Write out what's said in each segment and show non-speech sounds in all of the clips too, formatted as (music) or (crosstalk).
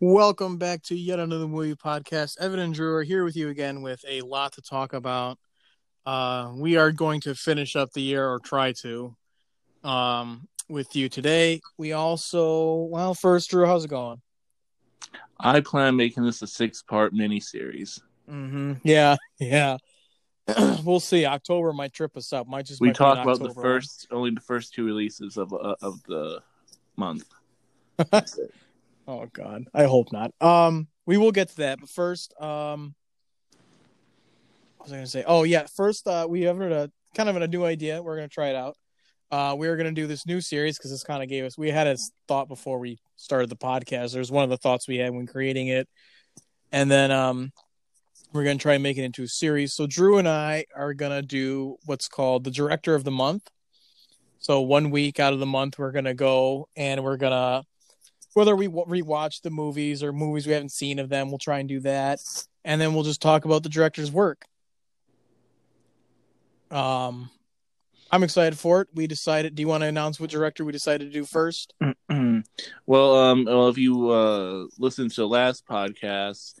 Welcome back to yet another movie podcast. Evan and Drew are here with you again with a lot to talk about. Uh, we are going to finish up the year or try to um, with you today. We also, well, first, Drew, how's it going? I plan making this a six part miniseries. Mm-hmm. Yeah, (laughs) yeah. (clears throat) we'll see. October might trip us up. Might just We talk about the first, only the first two releases of uh, of the month. (laughs) Oh God, I hope not. Um, we will get to that, but first, um, what was I gonna say? Oh yeah, first, uh, we have a kind of a new idea. We're gonna try it out. Uh, we are gonna do this new series because this kind of gave us. We had a thought before we started the podcast. There's one of the thoughts we had when creating it, and then um, we're gonna try and make it into a series. So Drew and I are gonna do what's called the director of the month. So one week out of the month, we're gonna go and we're gonna whether we rewatch the movies or movies we haven't seen of them, we'll try and do that, and then we'll just talk about the director's work. Um, I'm excited for it. We decided. Do you want to announce what director we decided to do first? (clears throat) well, um, well, if you uh listened to the last podcast,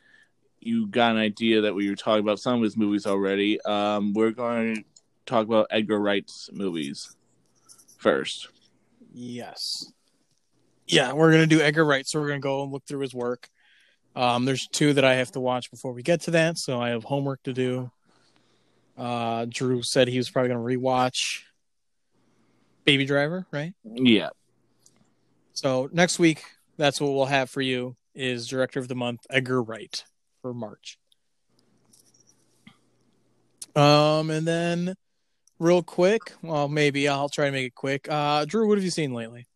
you got an idea that we were talking about some of his movies already. Um, we're going to talk about Edgar Wright's movies first. Yes. Yeah, we're gonna do Edgar Wright, so we're gonna go and look through his work. Um, there's two that I have to watch before we get to that, so I have homework to do. Uh, Drew said he was probably gonna rewatch Baby Driver, right? Yeah. So next week, that's what we'll have for you is Director of the Month Edgar Wright for March. Um, and then real quick, well, maybe I'll try to make it quick. Uh, Drew, what have you seen lately?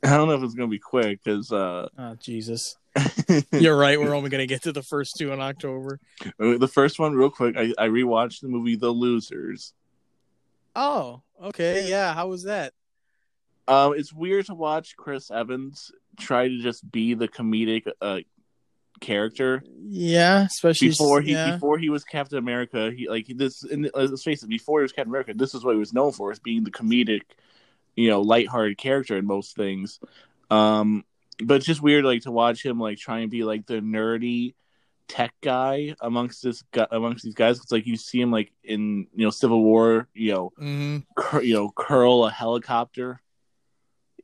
(laughs) I don't know if it's gonna be quick because uh, Oh, Jesus. (laughs) You're right. We're only going to get to the first two in October. the first one, real quick, I, I rewatched the movie The Losers. Oh, okay. Yeah. How was that? Um, it's weird to watch Chris Evans try to just be the comedic uh character Yeah. Especially before he yeah. before he was Captain America. He like this. In, uh, let's face it, before he was Captain America, this is what he was known for: is being the comedic, you know, lighthearted character in most things. Um, but it's just weird, like to watch him like try and be like the nerdy tech guy amongst this gu- amongst these guys. It's like you see him like in you know Civil War, you know, Mhm. cur- you know, curl a helicopter.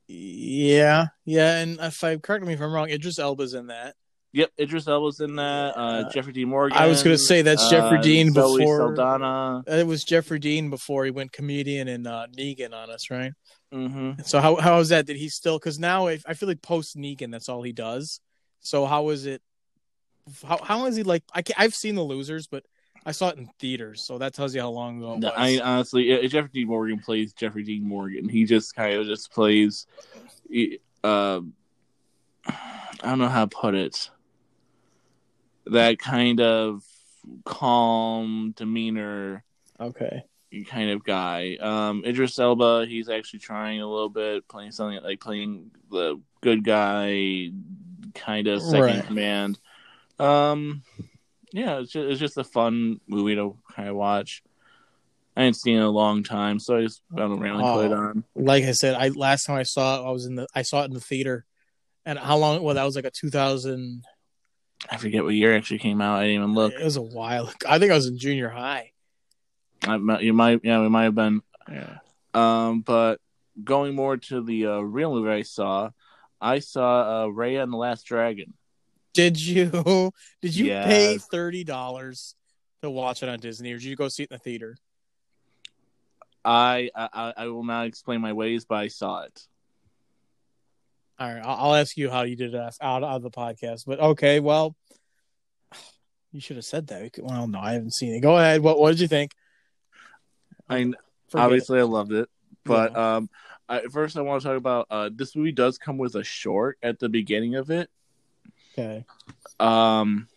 Yeah. Yeah. And if I correct me if I'm wrong, Idris Elba's in that. Yep, Idris Elba's in that. Uh. Jeffrey Dean Morgan. I was gonna say that's Jeffrey uh, Dean Zoe before- Saldana. It was Jeffrey Dean before he went comedian and uh, Negan on us, right? Mm-hmm. So how how is that? Did he still? Because now I, I feel like post Negan, that's all he does. So how is it? How how is he like? I I've seen the losers, but I saw it in theaters, so that tells you how long ago it was. I honestly, uh, Jeffrey Dean Morgan plays Jeffrey Dean Morgan. He just kind of just plays. he- Um, I don't know how to put it. That kind of calm demeanor okay. kind of guy. Um, Idris Elba, he's actually trying a little bit, playing something like playing the good guy, kind of second Right. command. Um, yeah, it's just, it's just a fun movie to kind of watch. I hadn't seen it in a long time, so I just found randomly put it Oh. on. Like I said, I last time I saw it, I was in the I saw it in the theater, and how long? Well, that was like a two thousand. I forget what year actually came out. I didn't even look. It was a while. I think I was in junior high. I, might- you might, yeah, we might have been. Yeah. Um, but going more to the uh, real movie I saw, I saw uh, Raya and the Last Dragon. Did you? (laughs) Did you Yes. pay thirty dollars to watch it on Disney, or did you go see it in the theater? I, I I will not explain my ways, but I saw it. All right, I'll, ask you how you did it out of the podcast. But okay, well, (sighs) you should have said that. Well, no, I haven't seen it. Go ahead. What What did you think? I obviously I loved it, but Yeah. um, I, first I want to talk about uh, this movie does come with a short at the beginning of it. it. Okay. Um,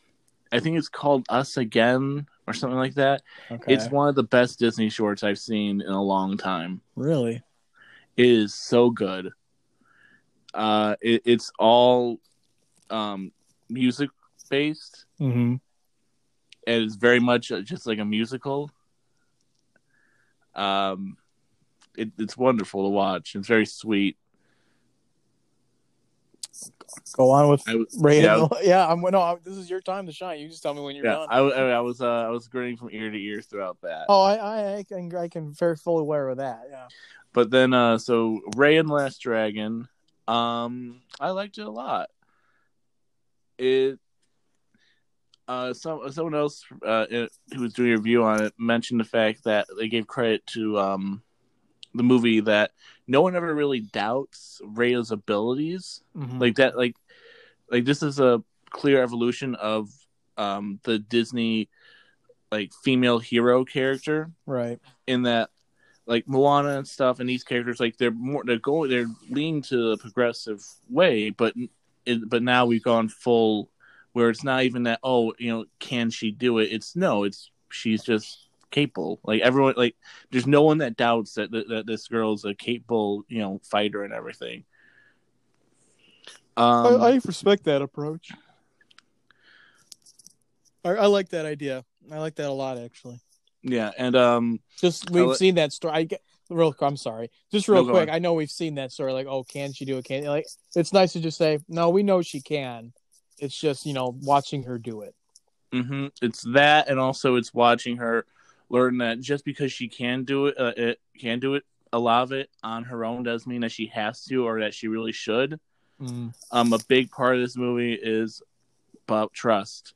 I think it's called Us Again or something like that. Okay. It's one of the best Disney shorts I've seen in a long time. really. It is so good. Uh, it, it's all um music based. Mm-hmm. and it's very much uh, just like a musical. Um, it, it's wonderful to watch. It's very sweet. Go on with was, Ray. yeah, Yeah, (laughs) yeah. I'm no. I'm, this is your time to shine. You just tell me when you're yeah, done. I, was- I was uh, I was grinning from ear to ear throughout that. oh, I, I, I can, I can very fully aware of that. Yeah. But then, uh, so Ray and Last Dragon, um, I liked it a lot. It, uh, some someone else uh, who was doing a review on it mentioned the fact that they gave credit to um the movie that no one ever really doubts Ray's abilities. Mhm. Like that, like like this is a clear evolution of um the Disney like female hero character right. in that like Moana and stuff and these characters like they're more they're going they're leaning to the progressive way but it, but now we've gone full where it's not even that oh you know can she do it it's no it's she's just capable like everyone like there's no one that doubts that that, that this girl's a capable you know fighter and everything um I, I respect that approach. I, I like that idea. I like that a lot, actually. Yeah and um Just we've seen that story. I get real. I'm sorry. Just real No, quick. I know we've seen that story. Like, oh, can she do it? Can like it's nice to just say no. We know she can. It's just you know watching her do it. hmm It's that, and also it's watching her learn that just because she can do it, uh, it can do it, a lot of it on her own doesn't mean that she has to or that she really should. Mm. Um, a big part of this movie is about trust.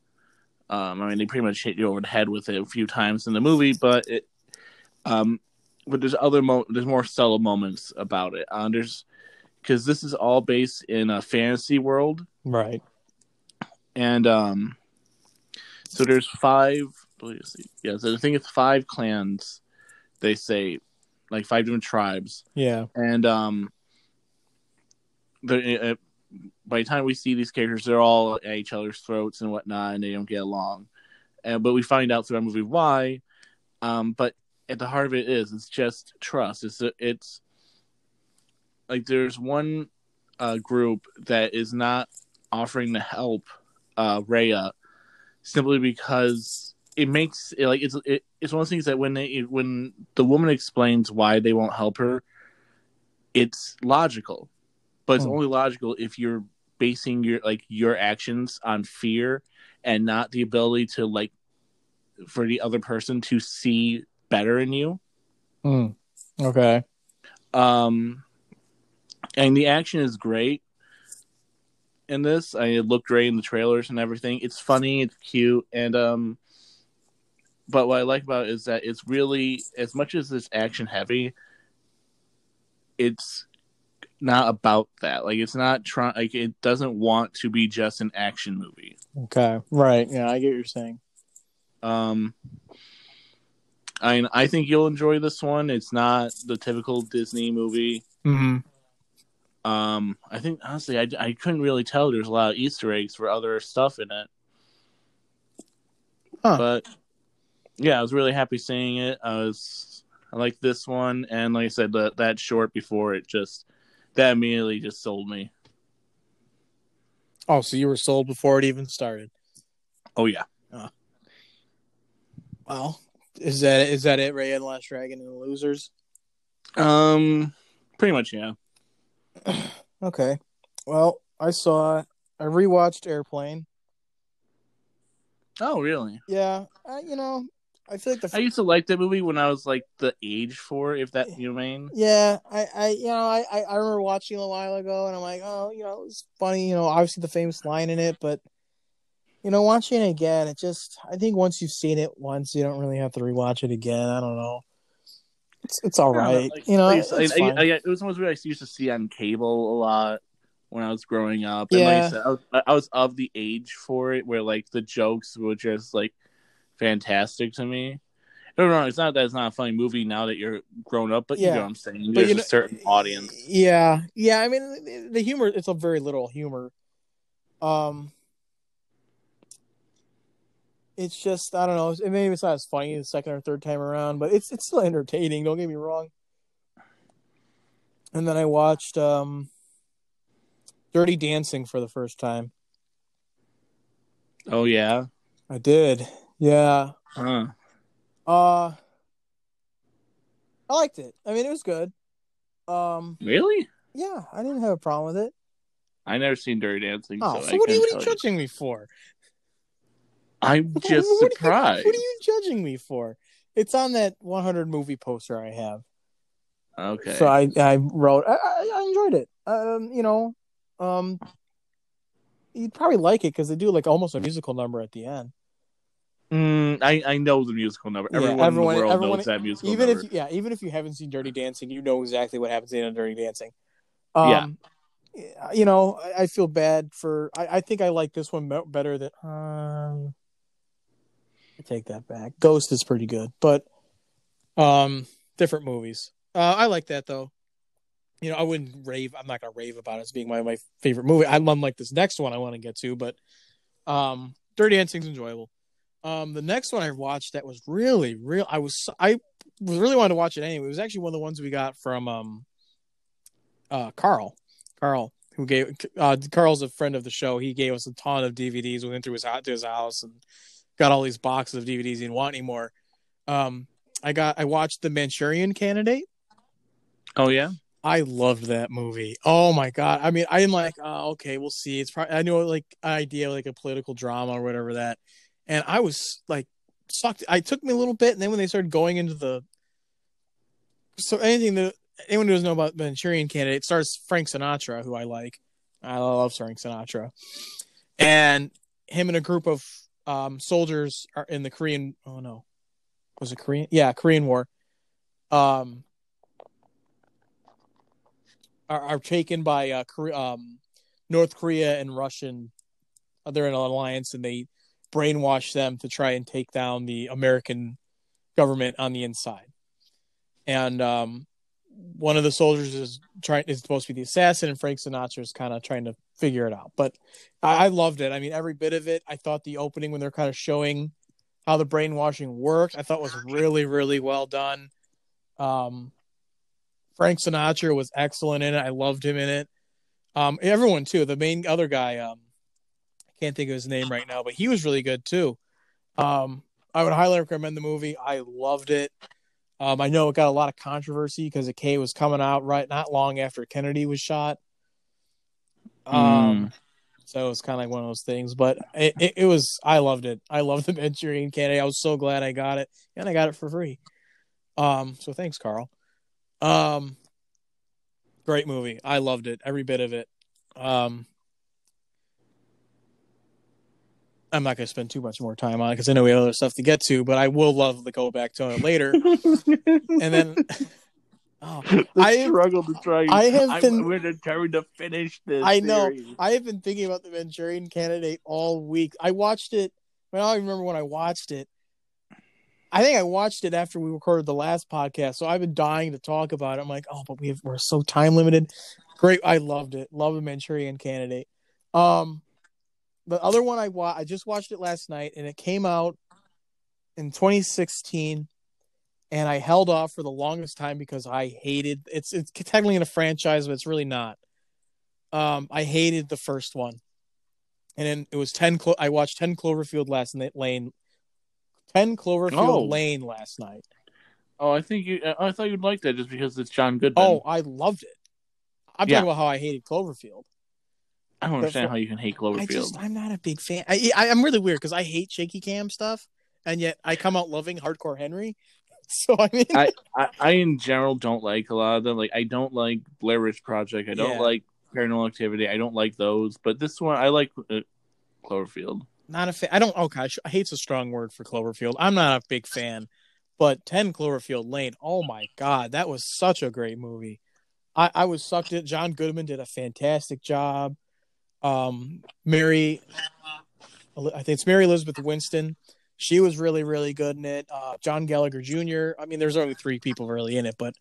Um, I mean, they pretty much hit you over the head with it a few times in the movie, but it, um, but there's other mo- there's more subtle moments about it. Uh, there's because this is all based in a fantasy world, Right. and um, so there's five. Yeah, so I think it's five clans. They say, like five different tribes, Yeah. and um, the uh, by the time we see these characters, they're all at each other's throats and whatnot, and they don't get along. And but we find out through our movie why. Um, but at the heart of it is it's just trust. It's it's like there's one uh, group that is not offering to help uh, Raya simply because it makes it like it's it, it's one of those things that when they when the woman explains why they won't help her, it's logical, but it's Hmm. only logical if you're basing your like your actions on fear and not the ability to like for the other person to see better in you. Mm. Okay. Um, and the action is great in this. I it looked great in the trailers and everything. It's funny, it's cute, and um. But what I like about it is that it's really as much as it's action heavy. It's not about that. Like it's not trying. Like it doesn't want to be just an action movie. Okay. Right. Yeah, I get what you're saying. Um, I I think you'll enjoy this one. It's not the typical Disney movie. Mm-hmm. Um, I think honestly, I, I couldn't really tell. There's a lot of Easter eggs for other stuff in it. Huh. But yeah, I was really happy seeing it. I was I like this one, and like I said, that that short before it just that immediately just sold me. Oh, so you were sold before it even started? Oh yeah, Well, is that is that it? Ray and the Last Dragon and the Losers. um, pretty much yeah. (clears throat) Okay. Well, I saw. I rewatched Airplane. Oh really? Yeah, I, you know, I feel like the I used to like that movie when I was like the age for, if that you know what I mean. Yeah, I, I, you know, I, I I remember watching it a while ago, and I'm like, oh, you know, it was funny. You know, obviously the famous line in it, but you know, watching it again, it just, I think once you've seen it once, you don't really have to rewatch it again. I don't know. It's it's all right. Like, you know, I used- I- I- I- it was one of I used to see on cable a lot when I was growing up. And like Yeah. I said, I was, I was of the age for it where like the jokes were just like fantastic to me. No, no, it's not that it's not a funny movie now that you're grown up, but you know what I'm saying. But There's you a certain audience. Yeah, yeah. I mean, the- the humor, it's a very little humor. Um, it's just I don't know. it- Maybe it's not as funny the second or third time around, but it's it's still entertaining. Don't get me wrong. And then I watched um, Dirty Dancing for the first time. Oh yeah, I did. Yeah. huh. Uh, I liked it. I mean, it was good. Um, Really? yeah, I didn't have a problem with it. I never seen Dirty Dancing. Oh, so, so I what are you, what are you judging me for? I'm just what, are you, surprised. what are you judging me for? It's on that 100 movie poster I have. Okay. So I I wrote I, I I enjoyed it. Um, you know, um, you'd probably like it because they do like almost a musical number at the end. Mm, I I know the musical number. Yeah, Everyone, everyone- in the world everyone- knows that musical even number. if yeah, even if you haven't seen Dirty Dancing, you know exactly what happens in Dirty Dancing. Um, yeah, you know, I, I feel bad for. I, I think I like this one better than. Um, I take that back. Ghost is pretty good, but um, different movies. Uh, I like that though. You know, I wouldn't rave. I'm not gonna rave about it as being my my favorite movie. I love like this next one I want to get to, but um, Dirty Dancing's enjoyable. Um, the next one I watched that was really real. I was I was really wanted to watch it anyway. It was actually one of the ones we got from um uh Carl. Carl who gave uh Carl's a friend of the show. He gave us a ton of DVDs. We went through his house to his house and got all these boxes of DVDs he didn't want anymore. Um I got I watched The Manchurian Candidate. oh yeah. I loved that movie. Oh my god! I mean, I'm like, oh, okay, we'll see. It's probably I know like idea like a political drama or whatever that, and I was like sucked. I took me a little bit, and then when they started going into the, so anything that anyone who doesn't know about the Manchurian Candidate stars Frank Sinatra, who I like. I love Frank Sinatra, and him and a group of um, soldiers are in the Korean. Oh no, was it Korean? Yeah, Korean War. Um, are, are taken by uh, Korea, um, North Korea and Russian. They're in an alliance, and they brainwash them to try and take down the American government on the inside. And um, one of the soldiers is trying is supposed to be the assassin, and Frank Sinatra is kind of trying to figure it out. But I, I loved it. I mean, every bit of it. I thought the opening when they're kind of showing how the brainwashing worked, I thought was really, really well done. Um, Frank Sinatra was excellent in it. I loved him in it. Um, everyone too. The main other guy, um, can't think of his name right now, but he was really good too. Um, I would highly recommend the movie. I loved it. Um, I know it got a lot of controversy because the K was coming out right not long after Kennedy was shot. Um, so it was kind of like one of those things, but it, it, it was. I loved it. I loved (laughs) the Manchurian Candidate. I was so glad I got it, and I got it for free. Um, so thanks, Carl. Um, great movie. I loved it, every bit of it. Um, I'm not going to spend too much more time on it because I know we have other stuff to get to, but I will love to go back to it later. (laughs) and then, (laughs) oh, the I- struggle to try. I have been- We're determined to finish this. I know. series. I have been thinking about the Manchurian Candidate all week. I watched it. I don't remember when I watched it. I think I watched it after we recorded the last podcast, so I've been dying to talk about it. I'm like, oh, but we have, we're so time limited. Great, I loved it. Love the Manchurian Candidate. Um, the other one I wa- I just watched it last night, and it came out in 2016, and I held off for the longest time because I hated it's it's technically in a franchise, but it's really not. Um, I hated the first one, and then it was ten. Clo- I watched Ten Cloverfield last night. Lane, Ten Cloverfield Oh. Lane last night. Oh, I think you. I thought you'd like that just because it's John Goodman. Oh, I loved it. I'm Yeah. talking about how I hated Cloverfield. I don't understand how you can hate I Cloverfield. just I'm not a big fan. I, I I'm really weird because I hate shaky cam stuff, and yet I come out loving Hardcore Henry. (laughs) So I mean, I, I, I in general don't like a lot of them. Like I don't like Blair Witch Project. I don't Yeah. like Paranormal Activity. I don't like those. But this one, I like uh, Cloverfield. not a fan. I don't. Okay, I hate's a strong word for Cloverfield. I'm not a big fan, but Ten Cloverfield Lane. Oh my god, that was such a great movie. I, I was sucked in. John Goodman did a fantastic job. Um, Mary, I think it's Mary Elizabeth Winstead. She was really, really good in it. Uh, John Gallagher Jr. I mean, there's only three people really in it, but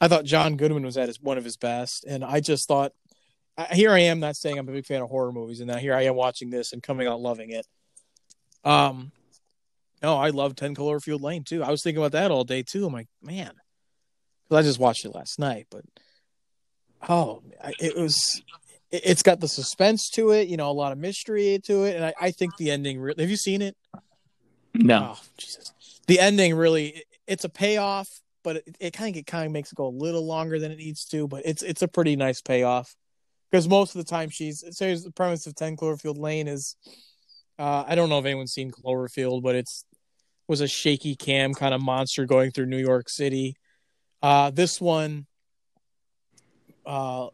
I thought John Goodman was at his one of his best, and I just thought here I am not saying I'm a big fan of horror movies, and now here I am watching this and coming out loving it. Um, no, I love Ten Cloverfield Lane too. I was thinking about that all day too. I'm like, man, 'Cause I just watched it last night, but oh, it was. It- It's got the suspense to it, you know, a lot of mystery to it, and I, I think the ending. Re- have you seen it? No, Oh, Jesus. The ending really, it's a payoff, but it, it kind of it kind of makes it go a little longer than it needs to. But it's it's a pretty nice payoff because most of the time she's so the premise of 10 Cloverfield Lane is uh, I don't know if anyone's seen Cloverfield, but it's was a shaky cam kind of monster going through New York City. Uh, this one, uh,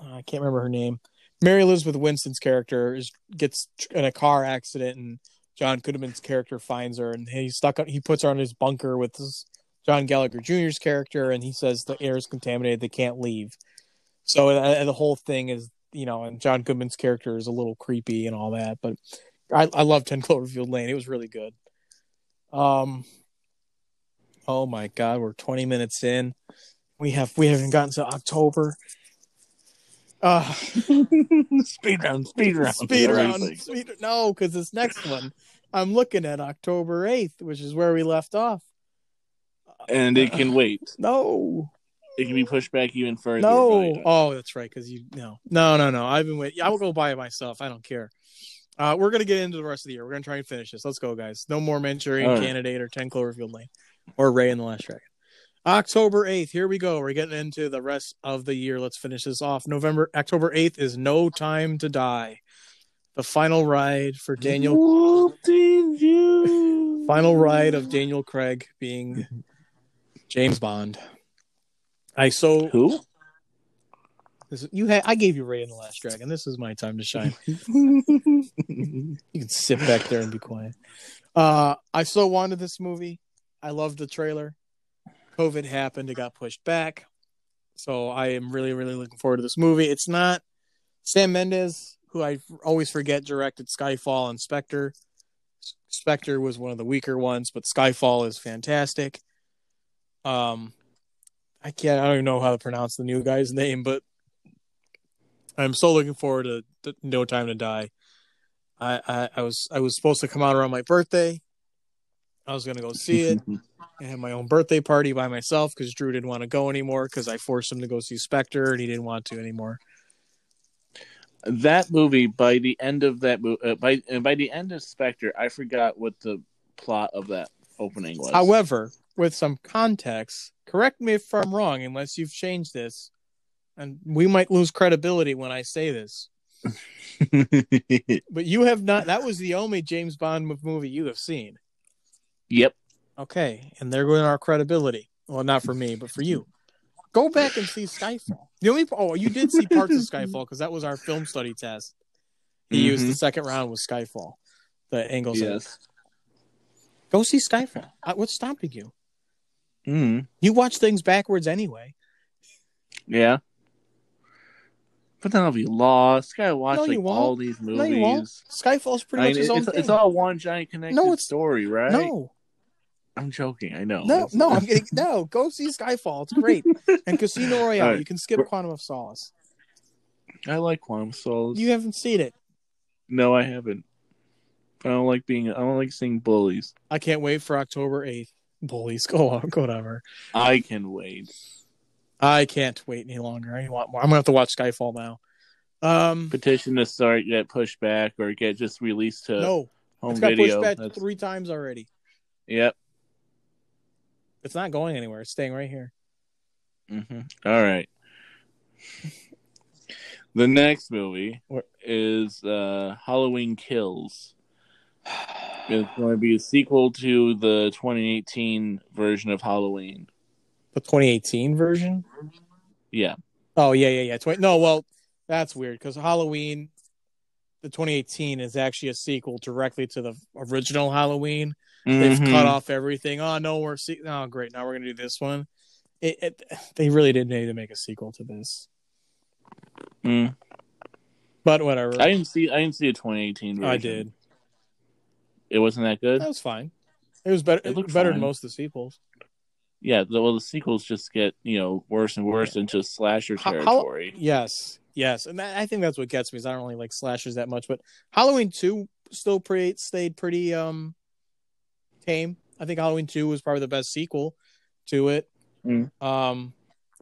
I can't remember her name. Mary Elizabeth Winstead's character is gets in a car accident, and John Goodman's character finds her, and he's stuck. He puts her on his bunker with his John Gallagher Jr.'s character, and he says the air is contaminated; they can't leave. So uh, the whole thing is, you know, and John Goodman's character is a little creepy and all that, but I, I love Ten Cloverfield Lane; it was really good. Um, oh my God, we're twenty minutes in. We have we haven't gotten to October. Uh, (laughs) speed round, speed round, speed round. Speed, no, because this next one, I'm looking at October 8th, which is where we left off. and it can wait. (sighs) No, It can be pushed back even further. no. Oh, that's right. Because you, no, no, no, no. I've been waiting. I will go buy it myself. I don't care. Uh, we're gonna get into the rest of the year. We're gonna try and finish this. Let's go, guys. No more Manchurian All right. Candidate or Ten Cloverfield Lane or Ray and the Last Dragon. October eighth. Here we go. We're getting into the rest of the year. Let's finish this off. November, October eighth is No Time to Die, the final ride for Daniel. What did you? Final ride of Daniel Craig being (laughs) James Bond. I so Who? this, you had I gave you Ray and the Last Dragon. This is my time to shine. (laughs) You can sit back there and be quiet. Uh, I so wanted this movie. I loved the trailer. COVID happened; it got pushed back. So I am really, really looking forward to this movie. It's not Sam Mendes, who I always forget directed Skyfall and Spectre. Spectre was one of the weaker ones, but Skyfall is fantastic. Um, I can't. I don't even know how to pronounce the new guy's name, but I'm so looking forward to, to No Time to Die. I, I I was I was supposed to come out around my birthday. I was gonna go see it and have my own birthday party by myself because Drew didn't want to go anymore because I forced him to go see Spectre and he didn't want to anymore. that movie by the end of that movie uh, by uh, by the end of Spectre, I forgot what the plot of that opening was. However, with some context, correct me if I'm wrong, unless you've changed this, and we might lose credibility when I say this. (laughs) But you have not. That was the only James Bond movie you have seen. Yep. Okay, and there goes our credibility. Well, not for me, but for you. Go back and see Skyfall. The only oh, you did see parts of Skyfall because that was our film study test. He used the second round was Skyfall. The angles. Yes. Go see Skyfall. What's stopping you? Mm. You watch things backwards anyway. Yeah. But then I'll be lost. Gotta watch No, like all these movies. No, you won't. Skyfall's pretty I much mean, his own it's, thing. it's all one giant connected No, it's- story, right? no, I'm joking. I know. no, It's- no. I'm getting no. Go see Skyfall. It's great. And (laughs) Casino Royale. Right. You can skip We're- Quantum of Solace. I like Quantum of Solace. You haven't seen it. No, I haven't. I don't like being. I don't like seeing bullies. I can't wait for October eighth. Bullies, go on, whatever. I can wait. I can't wait any longer. I want more. I'm gonna have to watch Skyfall now. Um, Petition to start get pushed back or get just released to no, home it's got video. pushed back That's- three times already. Yep. It's not going anywhere. It's staying right here. hmm All right. The next movie What? is uh, Halloween Kills. It's going to be a sequel to the 2018 version of Halloween. The 2018 version. Yeah. Oh yeah, yeah, yeah. 20, no, well, that's weird because Halloween, the 2018 is actually a sequel directly to the original Halloween. They've Mhm. cut off everything. Oh no, we're se- oh great. Now we're gonna do this one. It, it, they really didn't need to make a sequel to this, Mm. but whatever. I didn't see. I didn't see a 2018 version. I did. It wasn't that good. That was fine. It was better. It It looked better fine. than most of the sequels. Yeah. The, well, the sequels just get you know worse and worse into slasher How- how- territory. Yes, yes, and that, I think that's what gets me. Is I don't really like slashers that much, but Halloween two still pretty stayed pretty um tame. I think Halloween two was probably the best sequel to it. Mm. Um,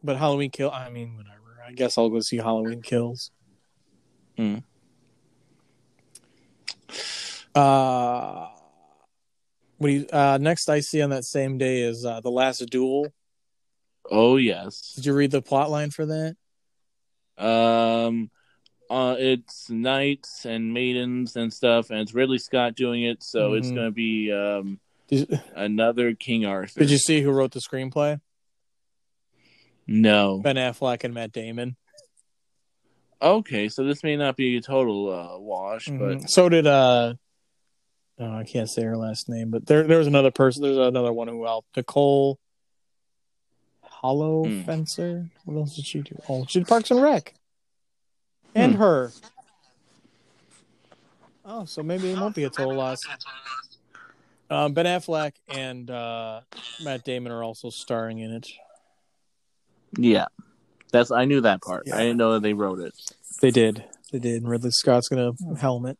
but Halloween kill. I mean, whatever. I guess I'll go see Halloween kills. Mm. Uh, what do you? Uh, next I see on that same day is uh, the Last Duel. Oh yes. Did you read the plot line for that? Um, uh, it's knights and maidens and stuff, and it's Ridley Scott doing it, so it's Mhm. gonna be um, Did, another King Arthur. did you see who wrote the screenplay? No. Ben Affleck and Matt Damon. Okay, so this may not be a total uh, wash, but Mhm. so did uh oh, I can't say her last name, but there there was another person. There's another one who helped Nicole Hollow Hmm. Fencer. What else did she do? Oh, she did Parks and Rec, and Hmm. her. Oh, so maybe it won't be a total loss. Um, ben Affleck and uh, Matt Damon are also starring in it. yeah, that's I knew that part. Yeah. I didn't know that they wrote it. They did. They did. And Ridley Scott's gonna helmet.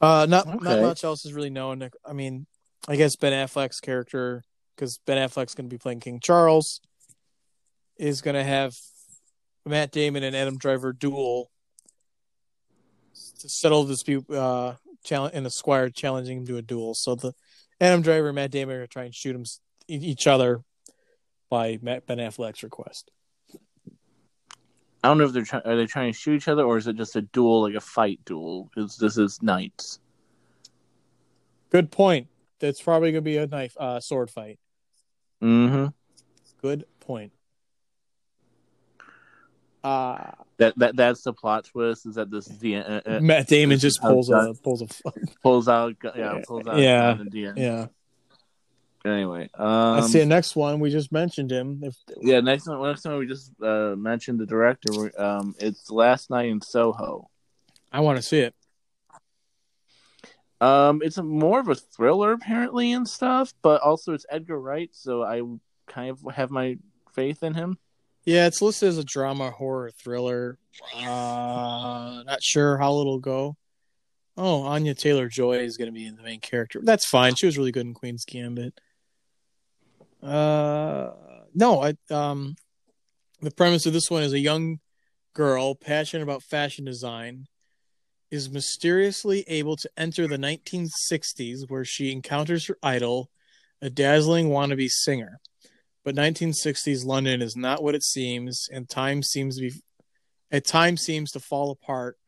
Uh, not not much else is really known. I mean, I guess Ben Affleck's character, because Ben Affleck's gonna be playing King Charles, is gonna have Matt Damon and Adam Driver duel to settle the dispute. Uh, challenge and the Squire challenging him to a duel. So the Adam Driver and Matt Damon are gonna try and shoot him each other by Matt, Ben Affleck's request. I don't know if they're trying. Are they trying to shoot each other, or is it just a duel, like a fight duel? Because this is knights. Good point. That's probably gonna be a knife uh, sword fight. Mm-hmm. Good point. Uh That that that's the plot twist. Is that this is the uh, uh, Matt Damon just how pulls a pulls a pulls out? Yeah, pulls out. Yeah. the end. yeah. Anyway, um, I see the next one. We just mentioned him. If Yeah, next one. Next one, we just uh, mentioned the director. Um, it's Last Night in Soho. I want to see it. Um, it's a, more of a thriller apparently and stuff, but also it's Edgar Wright, so I kind of have my faith in him. Yeah, it's listed as a drama horror thriller. Uh not sure how it'll go. Oh, Anya Taylor Joy is going to be the main character. That's fine. She was really good in Queen's Gambit. Uh, no, I um, the premise of this one is a young girl passionate about fashion design is mysteriously able to enter the 1960s where she encounters her idol, a dazzling wannabe singer. But 1960s London is not what it seems, and time seems to be at times seems to fall apart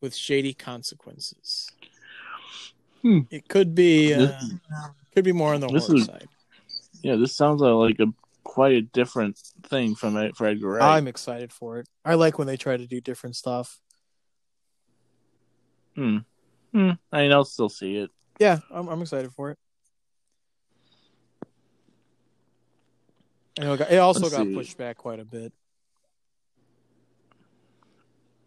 with shady consequences. Hmm. It could be uh, This- could be more on the horror is- side. Yeah, this sounds like a quite a different thing from Ed- for Edgar Wright. I'm excited for it. I like when they try to do different stuff. Hmm. Hmm. I mean, I'll still see it. Yeah, I'm, I'm excited for it. I know it, also Let's got see. pushed back quite a bit.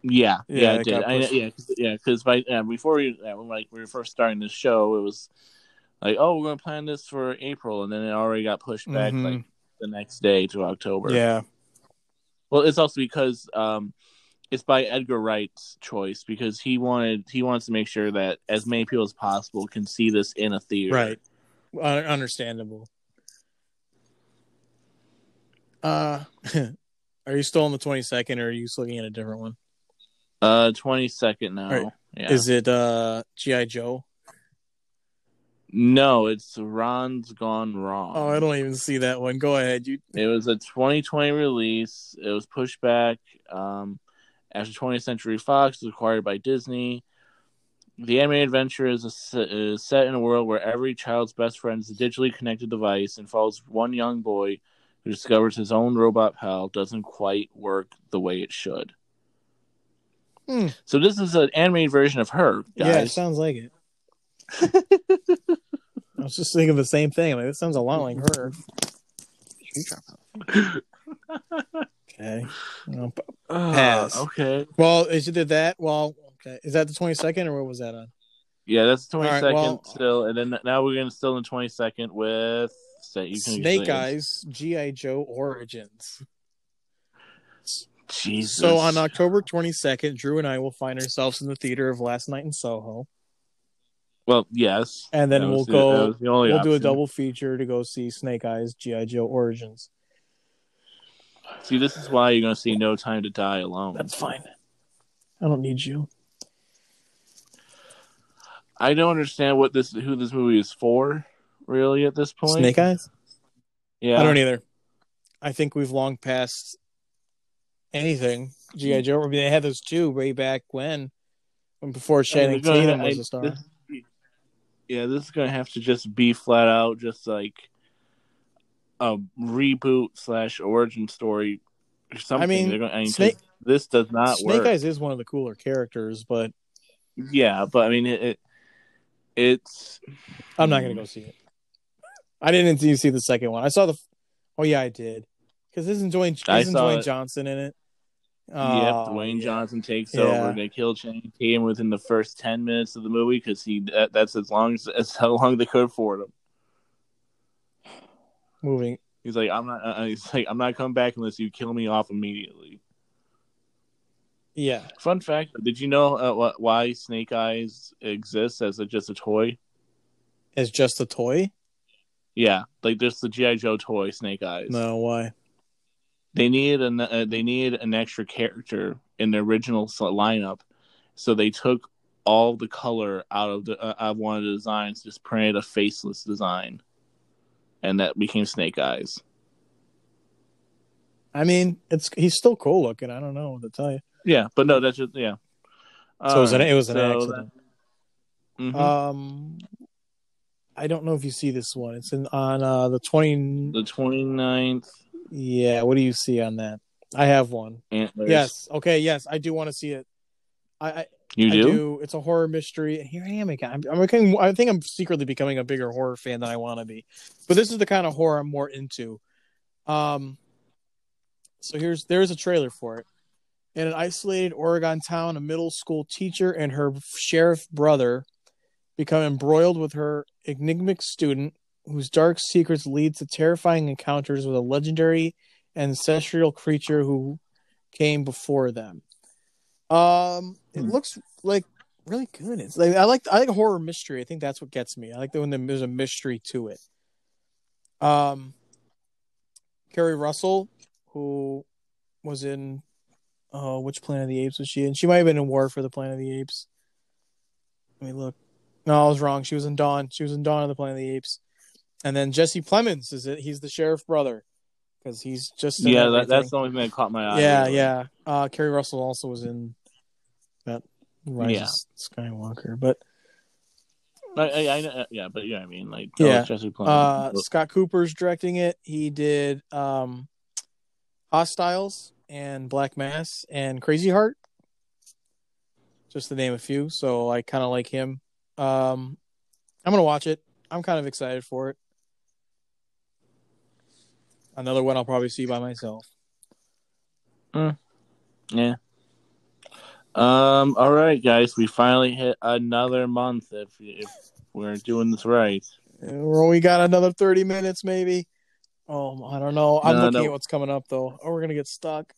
Yeah, Yeah, yeah, it it did. I, yeah, cause, yeah. Because by yeah, before we yeah, when like we were first starting this show, it was like, oh, we're gonna plan this for April, and then it already got pushed back Mhm. like the next day to October. Yeah, Well, it's also because um, it's by Edgar Wright's choice because he wanted he wants to make sure that as many people as possible can see this in a theater. right. Uh, understandable. Uh, (laughs) are you still on the 22nd, or are you looking at a different one? Uh, twenty second now. Right. Yeah. Is it uh GI Joe? no, it's Ron's Gone Wrong. Oh, I don't even see that one. Go ahead. You It was a 2020 release. It was pushed back um, after 20th Century Fox was acquired by Disney. The animated adventure is, a, is set in a world where every child's best friend is a digitally connected device and follows one young boy who discovers his own robot pal doesn't quite work the way it should. Hmm. So this is an animated version of her, yeah, it sounds like it. (laughs) I was just thinking the same thing. Like, this sounds a lot like her. (laughs) Okay. Well, p- Ah, Pass. okay. Well, is it that? Well, okay. Is that the 22nd, or what was that on? Yeah, that's 22nd right, well- still. And then now we're going to still in 22nd with. Say, you can Snake. Eyes GI Joe Origins. Jesus. So on October 22nd, Drew and I will find ourselves in the theater of Last Night in Soho, Well, yes. and then we'll the- go. We'll do a double feature to go see Snake Eyes GI Joe Origins. See, this is why you're going to see No Time to Die alone. That's fine. I don't need you. I don't understand what this who this movie is for, really, at this point. Snake Eyes? Yeah. I don't either. I think we've long passed anything GI mm-hmm. Joe. I mean, they had those two way back when, when before I mean, gonna- Tatum was I- a star. this- yeah, this is gonna have to just be flat out, just like a reboot slash origin story or something. mean, They're gonna, I mean, Snake- this does not Snake work. Eyes is one of the cooler characters, but Yeah, but I mean, it, it it's. I'm not gonna go see it. I didn't even see the second one. I saw the. Oh yeah, I did. Because isn't Dwayne isn't Dwayne it. Johnson in it? yep, Oh, Dwayne yeah. Johnson takes Yeah. over. They kill Channing Tatum within the first ten minutes of the movie because he that, that's as long as, (laughs) as how long they could afford him. Moving. He's like, I'm not. Uh, he's like, I'm not coming back unless you kill me off immediately. Yeah. Fun fact: Did you know uh, wh- why Snake Eyes exists as a, just a toy? As just a toy? Yeah, like just the GI Joe toy, Snake Eyes. No, why? They needed an uh, they needed an extra character in the original lineup, so they took all the color out of the uh, out of one of the designs, just printed a faceless design, and that became Snake Eyes. I mean, it's he's still cool looking. I don't know what to tell you. Yeah, but no, that's just yeah. So it was an it was an So accident. that- mhm. Um, I don't know if you see this one. It's in on uh the twenty. the 29th Yeah, what do you see on that? I have one. antlers. Yes. Okay. Yes, I do want to see it. I, I you I do. do. It's a horror mystery, and here I am again. I'm, I'm becoming, I think I'm secretly becoming a bigger horror fan than I want to be. But this is the kind of horror I'm more into. Um, so here's there's a trailer for it. In an isolated Oregon town, a middle school teacher and her sheriff brother become embroiled with her enigmatic student, whose dark secrets lead to terrifying encounters with a legendary ancestral creature who came before them. Um, it Hmm. looks like really good. It's like I like I like horror mystery. I think that's what gets me. I like the when there's a mystery to it. Um, Keri Russell, who was in, oh, which Planet of the Apes was she in? She might have been in War for the Planet of the Apes. Let me look. No, I was wrong. She was in Dawn. She was in Dawn of the Planet of the Apes. And then Jesse Plemons is it? He's the sheriff brother because he's just yeah, that, that's the only thing that caught my eye. yeah, really. yeah. Uh, Keri Russell also was in that Rise Yeah. of Skywalker, but I, I, I know- yeah, but yeah, I mean, like, Yeah. Jesse Plemons. uh, Scott Cooper's directing it. He did um, Hostiles and Black Mass and Crazy Heart, just to name a few. So I kind of like him. Um, I'm gonna watch it. I'm kind of excited for it. Another one I'll probably see by myself. yeah. Um. All right, guys, we finally hit another month. If if we're doing this right, We got another 30 minutes, maybe. Oh, I don't know. I'm No, looking no. at what's coming up, though. Oh, we're gonna get stuck.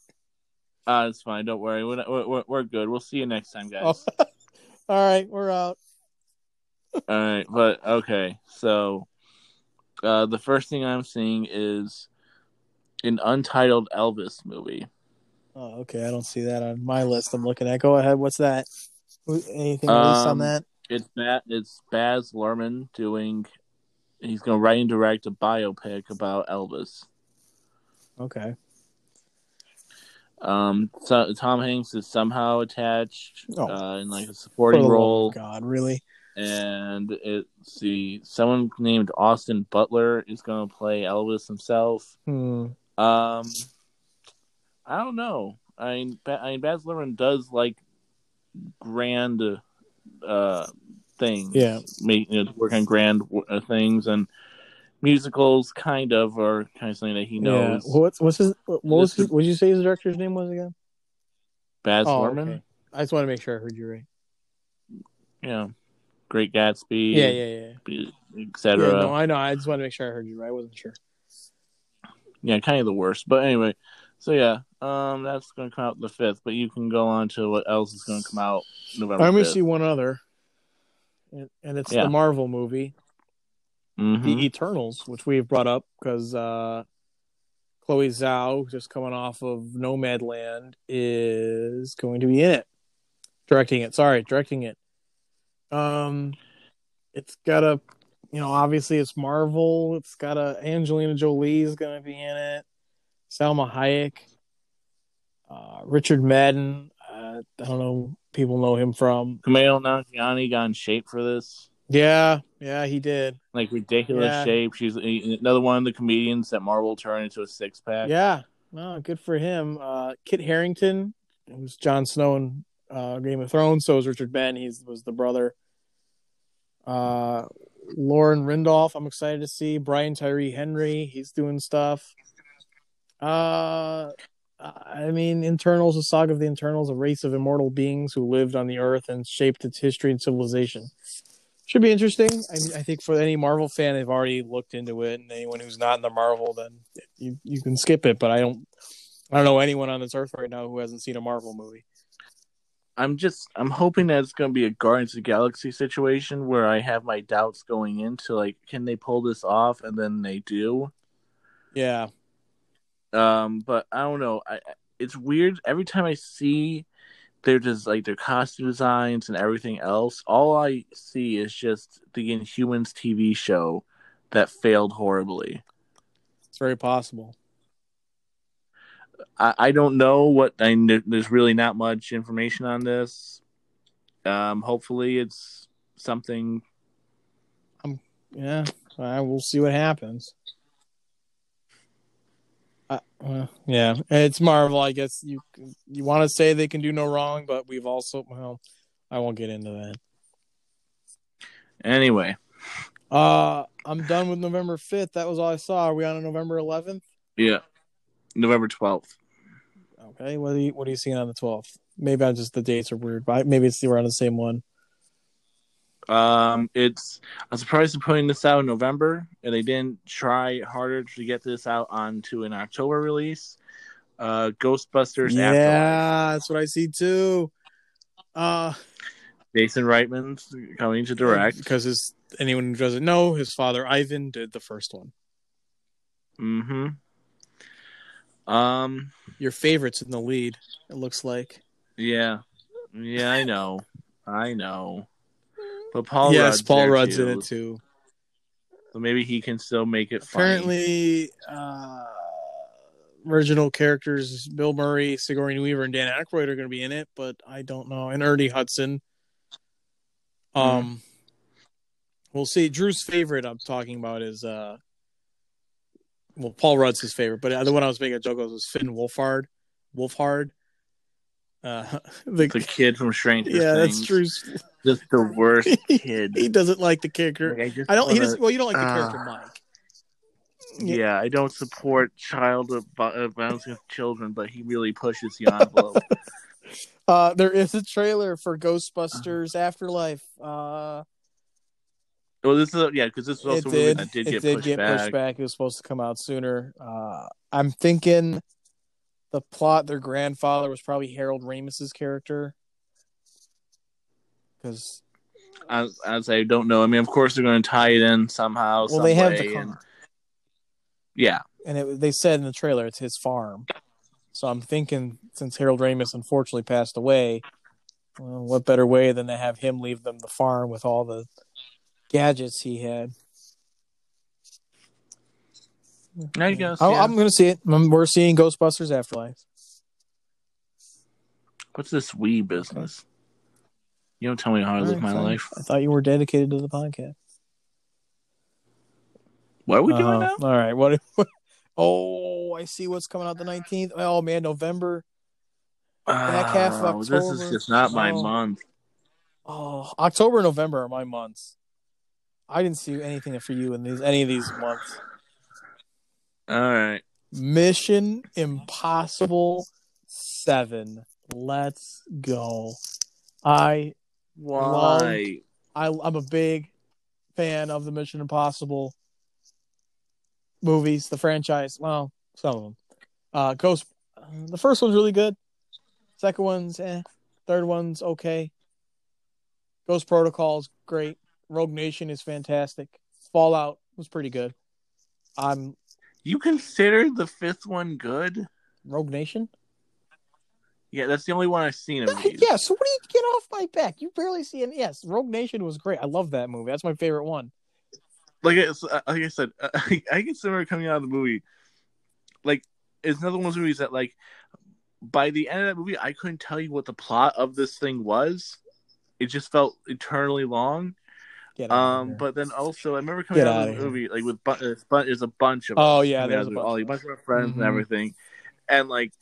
uh, it's fine. Don't worry. We're, we're we're- we're good. We'll see you next time, guys. Oh. (laughs) All right, we're out. All right, but okay. So, uh, the first thing I'm seeing is an untitled Elvis movie. Oh, okay. I don't see that on my list. I'm looking at. Go ahead. What's that? Anything released on Um, that? It's Bat. It's Baz Luhrmann doing. He's going to write and direct a biopic about Elvis. Okay. Um, so, Tom Hanks is somehow attached Oh. uh, in like a supporting the role, God, really? And it's the someone named Austin Butler is going to play Elvis himself. Hmm. Um, I don't know. I mean, ba- I mean, Baz Luhrmann does like grand uh things. Yeah. make you know, work on grand uh, things and musicals, kind of, or kind of something that he Yeah. knows. What's what's his? What was? His, did you say his director's name was again? Baz Oh, Luhrmann, okay. I just want to make sure I heard you right. know, Great Gatsby, Yeah, yeah, yeah. etc. Yeah, no, I know. I just want to make sure I heard you right. I wasn't sure. Yeah, kind of the worst. But anyway, so yeah, um, that's going to come out the fifth. But you can go on to what else is going to come out November. I'm gonna see one other, and, and it's Yeah. the Marvel movie, Mhm. The Eternals, which we've brought up because uh, Chloe Zhao, just coming off of Nomadland, is going to be in it, directing it. Sorry, directing it. Um, it's got a, you know, obviously it's Marvel. It's got a Angelina Jolie is going to be in it. Salma Hayek. Uh, Richard Madden. Uh, I don't know. People know him from. Kumail Nanjiani got in shape for this. Yeah, yeah, he did. Like ridiculous Yeah. shape. She's another one of the comedians that Marvel turned into a six pack. Yeah, no, good for him. Uh, Kit Harington, who's Jon Snow in uh, Game of Thrones. So is Richard Ben. He was the brother. Uh, Lauren Ridloff, I'm excited to see. Brian Tyree Henry, he's doing stuff. Uh, I mean, Eternals, a saga of the Eternals, a race of immortal beings who lived on the earth and shaped its history and civilization. Should be interesting. I, I think for any Marvel fan, they've already looked into it, and anyone who's not in the Marvel, then you you can skip it. But I don't, I don't know anyone on this earth right now who hasn't seen a Marvel movie. I'm just I'm hoping that it's gonna be a Guardians of the Galaxy situation where I have my doubts going into like, can they pull this off? And then they do. Yeah, Um, but I don't know. I I- it's weird every time I see their just like their costume designs and everything else. All I see is just the Inhumans TV show that failed horribly. it's very possible. I, I don't know what. I there- there's really not much information on this. Um, hopefully it's something. Yeah, I will see what happens. Uh, well, yeah, it's Marvel. I guess you you want to say they can do no wrong, but we've also well, I won't get into that. Anyway, Uh, I'm done with November 5th. That was all I saw. Are we on a November 11th? yeah, November twelfth. Okay. What are you What are you seeing on the 12th? Maybe I'm just the dates are weird, but maybe it's we're the same one. Um, it's I'm surprised they're putting this out in November, and they didn't try harder to get this out onto an October release. Uh, Ghostbusters yeah, Afterlife. that's what I see too. Uh, Jason Reitman's coming to direct. because his anyone who doesn't know, his father Ivan did the first one. Mm-hmm. Um. Your favorites in the lead. It looks like. Yeah. Yeah, I know. I know. But Paul yes, Rudd's Paul Rudd's too, in it too. So maybe he can still make it funny. Apparently, uh, original characters Bill Murray, Sigourney Weaver, and Dan Aykroyd are going to be in it, but I don't know. And Ernie Hudson. Um, we'll see. Drew's favorite I'm talking about is uh, well, Paul Rudd's his favorite, but the one I was making a joke of was Finn Wolfhard. Wolfhard. Uh, (laughs) the, the kid from Stranger yeah, Things. that's true. Just the (laughs) worst kid. He doesn't like the character. Like, I, I don't. He wanna- doesn't. Well, you don't like the Ah. character Mike. Yeah. Yeah, I don't support child uh, violence against children, but he really pushes the envelope. (laughs) Uh, there is a trailer for Ghostbusters Afterlife. Uh, well, this is yeah, because this was also did. that did it get, did pushed, get back. pushed back. It was supposed to come out sooner. Uh, I'm thinking the plot. Their grandfather was probably Harold Ramis's character. Because As, as I don't know. I mean, of course they're going to tie it in somehow. well, they have the car, and- yeah, and it, they said in the trailer it's his farm. So I'm thinking, since Harold Ramis unfortunately passed away, well, what better way than to have him leave them the farm with all the gadgets he had? I guess. I, yeah. I'm going to see it. We're seeing Ghostbusters Afterlife. What's this we business? You don't tell me how I live my fine. life. I thought you were dedicated to the podcast. What are we doing Uh-huh. now? All right. What? Oh, I see what's coming out the 19th. Oh man, November. back half of Oh, This is just not my Oh. month. Oh, October, November are my months. I didn't see anything for you in these any of these months. All right. Mission Impossible Seven. Let's go. I Why? I I'm a big fan of the Mission Impossible movies, the franchise. Well, some of them. Uh, Ghost. The first one's really good. Second one's eh. Third one's okay. Ghost Protocol's great. Rogue Nation is fantastic. Fallout was pretty good. I'm You consider the fifth one good? Rogue Nation. Yeah, that's the only one I've seen of (laughs) these. Yeah. So what do you get off my back? You barely see it. Yes, Rogue Nation was great. I love that movie. That's my favorite one. Like, it's, uh, like I said, (laughs) I, I consider coming out of the movie. Like, it's another one of those movies that, like, by the end of that movie, I couldn't tell you what the plot of this thing was. It just felt eternally long. Um, but then also, I remember coming Get out of the movie like with bu- there's a bunch of Oh, yeah, there's a bunch all of a bunch of our friends Mhm. and everything, and like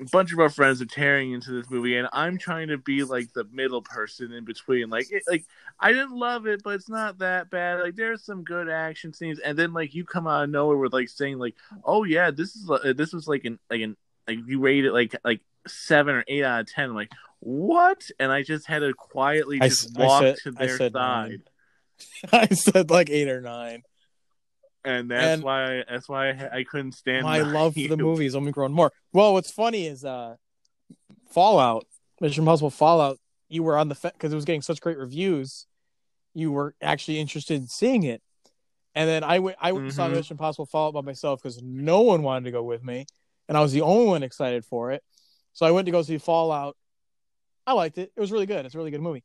a bunch of our friends are tearing into this movie, and I'm trying to be like the middle person in between. Like, it, like I didn't love it, but it's not that bad. Like, there's some good action scenes, and then like you come out of nowhere with like saying like, oh yeah, this is uh, this was like an like an like you rate it like like seven or eight out of ten. I'm like what? And I just had to quietly I just I walk said- to I their said side. nine. (laughs) I said like eight or nine. and that's And- why that's why I, I couldn't stand My nine. (laughs) love for the movie has only grown more. Well, what's funny is uh, Fallout, Mission Impossible Fallout. You were on the because it was getting such great reviews. You were actually interested in seeing it, and then I went. I went and saw. Mission Impossible Fallout by myself because no one wanted to go with me, and I was the only one excited for it. So I went to go see Fallout. I liked it. It was really good. It's a really good movie.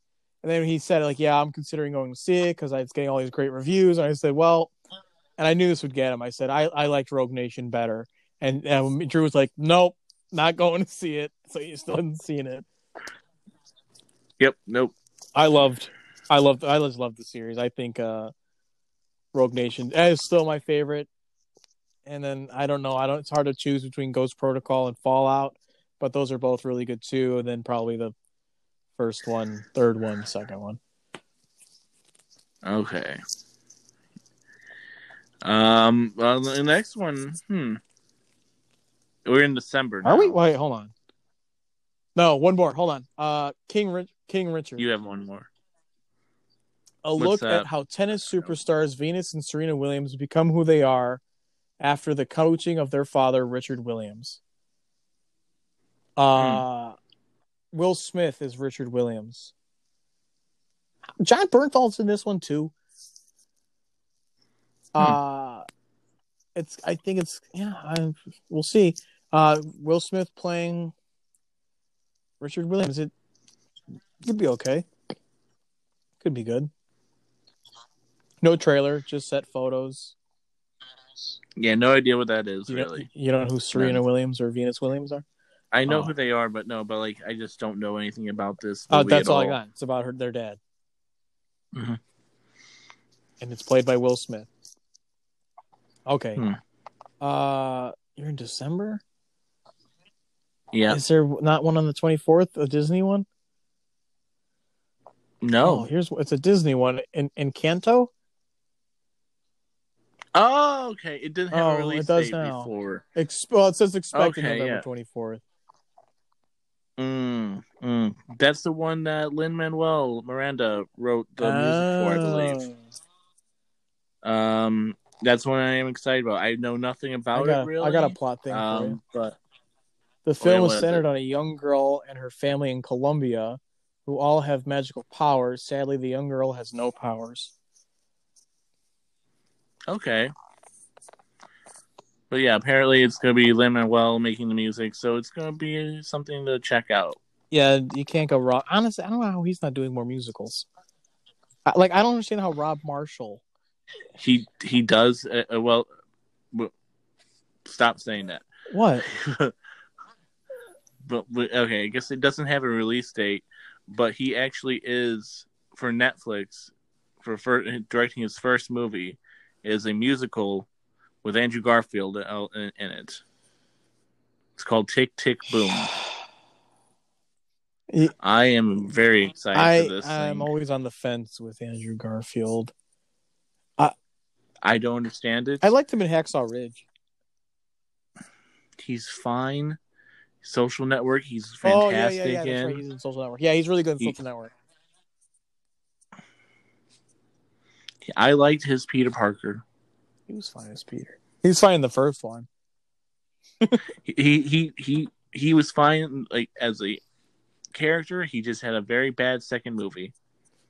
And then he said, like, yeah, I'm considering going to see it because it's getting all these great reviews. And I said, well, and I knew this would get him. I said, I, I liked Rogue Nation better. And um, Drew was like, nope, not going to see it. So he still hasn't seen it. Yep. Nope. I loved, I loved, I just loved the series. I think uh, Rogue Nation is still my favorite. And then I don't know, I don't. It's hard to choose between Ghost Protocol and Fallout, but those are both really good too. And then probably the first one, third one, second one. Okay. Um. Well, the next one. Hmm. We're in December. Now. Are we? Wait, hold on. No, one more. Hold on. Uh, King Rich- King Richard. You have one more. a what's look at how tennis superstars Venus and Serena Williams become who they are after the coaching of their father, Richard Williams. Uh, Will Smith is Richard Williams. Jon Bernthal's in this one too. Uh, it's. I think it's. Yeah, I, we'll see. Uh, Will Smith playing Richard Williams. It could be okay. Could be good. No trailer, just set photos. Yeah. No idea what that is You, really. know, you don't know who Serena. Williams or Venus Williams are? I know Oh. who they are, but no. But like, I just don't know anything about this. Oh, that's at all I got. It's about her, their dad, Mhm. and it's played by Will Smith. Okay. Hmm. Uh, you're in December. Yeah. Is there not one on the twenty fourth? A Disney one? Oh, No. here's it's a Disney one in Encanto. Oh, okay. It didn't have Oh, a it release does date now. before. Ex- well, it says expected Okay, November yeah. twenty fourth. Mm, mm. That's the one that Lin Manuel Miranda wrote the music for, I believe. Oh. Um, that's one I am excited about. I know nothing about got, it really. I got a plot thing for you. um, but The film what is centered on a young girl and her family in Colombia who all have magical powers. Sadly, the young girl has no powers. okay. But yeah, apparently it's gonna be Lin Manuel making the music, so it's gonna be something to check out. Yeah, you can't go wrong. Honestly, I don't know how he's not doing more musicals. I, like, I don't understand how Rob Marshall. He he does uh, uh, well. Stop saying that. What? (laughs) but, but okay, I guess it doesn't have a release date, but he actually is for Netflix for, for directing his first movie is a musical with Andrew Garfield uh, in, in it. It's called Tick Tick Boom. (sighs) I am very excited I for this I'm thing. always on the fence with Andrew Garfield. I don't understand it. I liked him in Hacksaw Ridge. he's fine. Social Network, he's Oh yeah, fantastic yeah, yeah. In. right. He's in Social Network. Yeah, he's really good in He- Social Network. I liked his Peter Parker. He was fine as Peter. He was fine in the first one. (laughs) he he he he was fine like as a character he just had a very bad second movie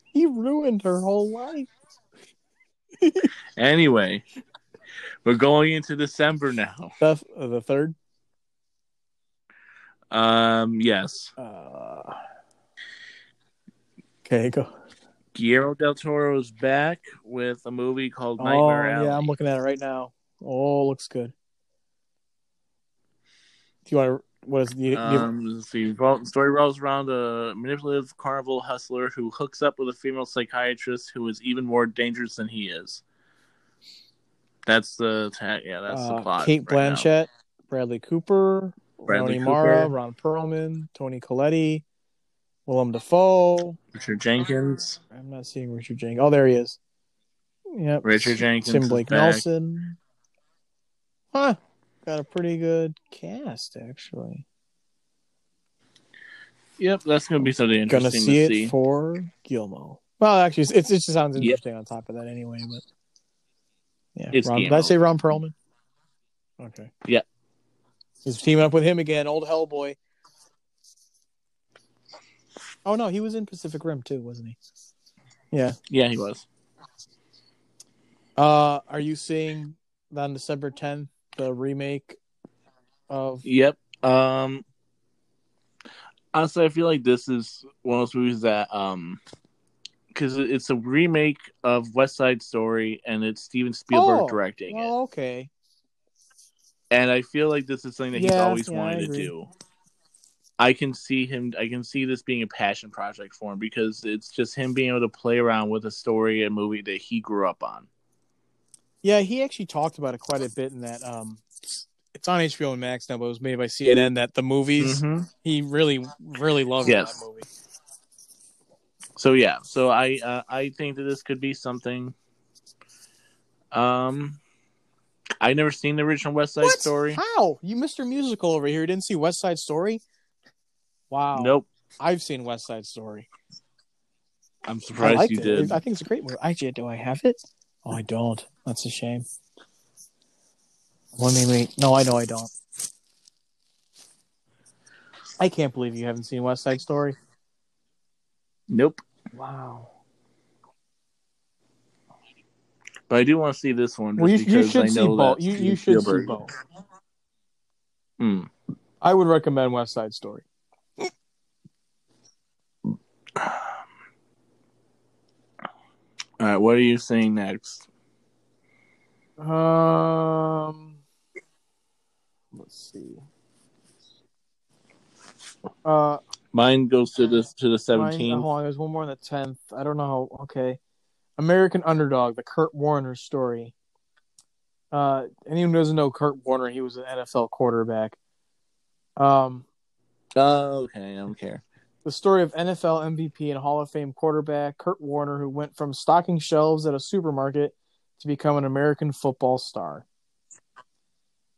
He ruined her whole life. (laughs) anyway we're going into december now The uh, the third. um yes Uh, okay, go. Guillermo del toro is back with a movie called Oh nightmare alley yeah, I'm looking at it right now. Oh, looks good. Do you want to what is the, the Um, let's see. Story revolves around a manipulative carnival hustler who hooks up with a female psychiatrist who is even more dangerous than he is. That's the yeah. That's the uh, plot. Cate right. Blanchett, Bradley Cooper, Bradley Rooney Mara, Ron Perlman, Toni Collette, Willem Dafoe. Richard Jenkins. I'm not seeing Richard Jenkins. Oh, there he is. Yep. Richard Jenkins. Tim Blake. Nelson. Huh. Got a pretty good cast, actually. Yep, that's gonna be something interesting Gonna see to it see. for Gilmo. Well, actually, it's, it just sounds Yep. interesting on top of that anyway. But yeah, It's Ron, did I say Ron Perlman? Okay. Yeah. He's teaming up with him again, old Hellboy. Oh no, he was in Pacific Rim too, wasn't he? Yeah. Yeah, he was. Uh, are you seeing on December 10th the remake of? Yep. Um. Honestly, I feel like this is one of those movies that um, because it's a remake of West Side Story and it's Steven Spielberg Oh, directing it. Okay. and I feel like this is something that he's Yeah, always yeah, wanted to do. I can see him. I can see this being a passion project for him because it's just him being able to play around with a story and movie that he grew up on. Yeah, he actually talked about it quite a bit in that. Um, it's on HBO and Max now, but it was made by CNN. That the movies he really, really loved Yes. that movie. So yeah, so I uh, I think that this could be something. Um, I never seen the original West Side What? Story. How you Mr. Musical over here didn't see West Side Story? Wow. Nope, I've seen West Side Story. I'm surprised you it. did. I think it's a great movie. Actually, do I have it? Oh, I don't. That's a shame. Let me wait. No, I know I don't. I can't believe you haven't seen West Side Story. Nope, Wow. but I do want to see this one Well, you, you I should see know both. You, you should see both. Hmm. I would recommend West Side Story. All right, what are you saying next? Um, let's see. Uh, Mine goes to the to the seventeenth. hold on, there's one more on the tenth. I don't know how. Okay, American Underdog, the Kurt Warner story. Uh, anyone who doesn't know Kurt Warner, he was an NFL quarterback. Um, Oh, okay, I don't care. The story of NFL MVP and Hall of Fame quarterback Kurt Warner, who went from stocking shelves at a supermarket to become an American football star.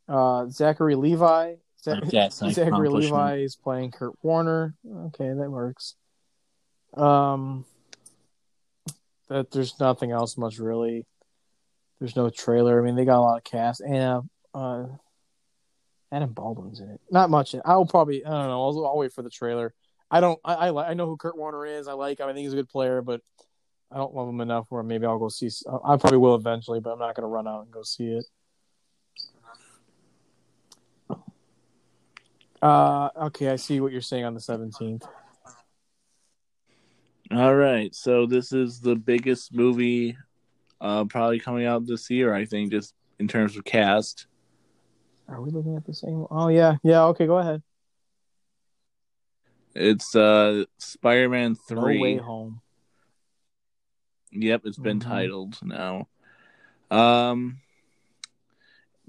Uh, Zachary Levi. (laughs) Zachary. Levi is playing Kurt Warner. Okay, that works. Um, that there's nothing else much really. There's no trailer. I mean, they got a lot of cast. and uh, Adam Baldwin's in it. Not much. I'll probably. I don't know. I'll, I'll wait for the trailer. I don't. I I, li- I know who Kurt Warner is. I like him. I think he's a good player, but I don't love him enough where maybe I'll go see. I probably will eventually, but I'm not going to run out and go see it. Uh, okay, I see what you're saying on the 17th. All right, so this is the biggest movie, uh, probably coming out this year. I think, just in terms of cast. Are we looking at the same? Oh yeah, yeah. Okay, go ahead. It's uh, Spider-Man 3. No way home. Yep, it's been Mhm. titled now. Um,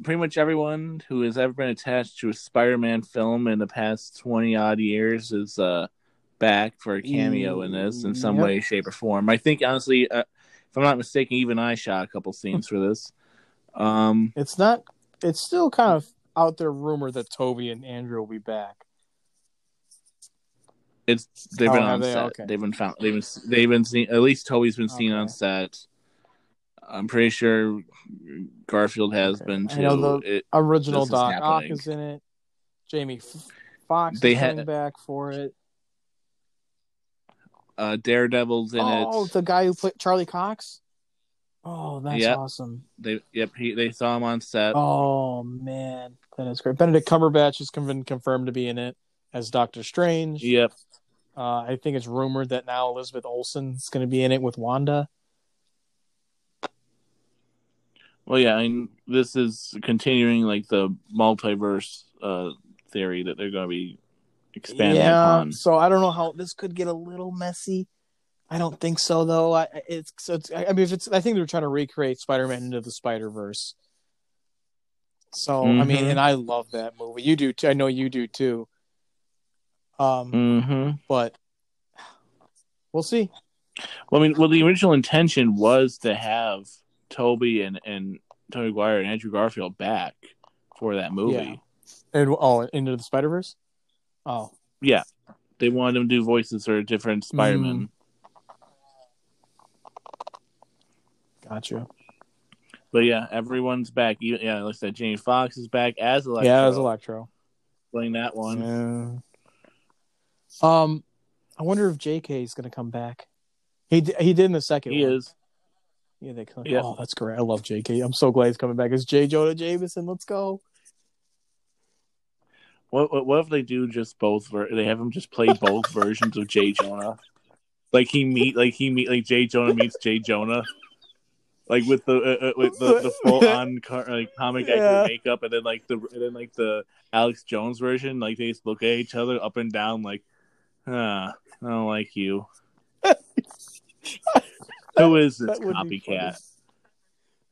pretty much everyone who has ever been attached to a Spider-Man film in the past twenty odd years is uh back for a cameo in this in some Yep. way, shape, or form. I think honestly, uh, if I'm not mistaken, even I shot a couple scenes for this. Um, It's not. It's still kind of out there rumor that Tobey and Andrew will be back. It's they've Oh, been on they? set. Okay. They've been found. They've been they've been seen. At least Tobey's been seen on set. I'm pretty sure Garfield has Okay. been I too. know It- Original Doc Ock is in it. Jamie Foxx They is had- back for it. uh, Daredevil's in oh, it. Oh, the guy who played Charlie Cox. Oh, that's Yep. awesome. They yep, he, they saw him on set. Oh man, that is great. Benedict Cumberbatch has been confirmed to be in it as Doctor Strange. Yep. Uh, I think it's rumored that now Elizabeth Olsen is going to be in it with Wanda. Well, yeah, I and this is continuing like the multiverse uh, theory that they're going to be expanding yeah. upon. So I don't know how this could get a little messy. I don't think so though. I it's so it's, I mean if it's I think they're trying to recreate Spider-Man into the Spider-Verse. So I mean, Mhm. and I love that movie. You do too. I know you do too. Um, hmm but we'll see. Well, I mean, well, the original intention was to have Tobey and and Tobey Maguire and Andrew Garfield back for that movie. Yeah. And oh, into the Spider-Verse. Oh, yeah. They wanted them to do voices for different Spider-Man. Mm. gotcha. But yeah, everyone's back. Yeah, like I said, Jamie Foxx is back as Electro. Yeah, as Electro. playing that one. Yeah. Um, I wonder if J.K. is going to come back. He d- he did in the second. He one. is. Yeah, they come. Yeah. Oh, that's great. I love J.K. I'm so glad he's coming back. It's J. Jonah Jameson. Let's go. What, what what if they do just both? Ver- they have him just play both (laughs) versions of Jay Jonah. Like he meet like he meet like Jay Jonah meets Jay Jonah. Like with the uh, uh, with the, the full (laughs) on car, like comic Yeah. makeup, and then like the and then like the Alex Jones version, like they just look at each other up and down, like, ah, I don't like you. (laughs) Who is this copycat?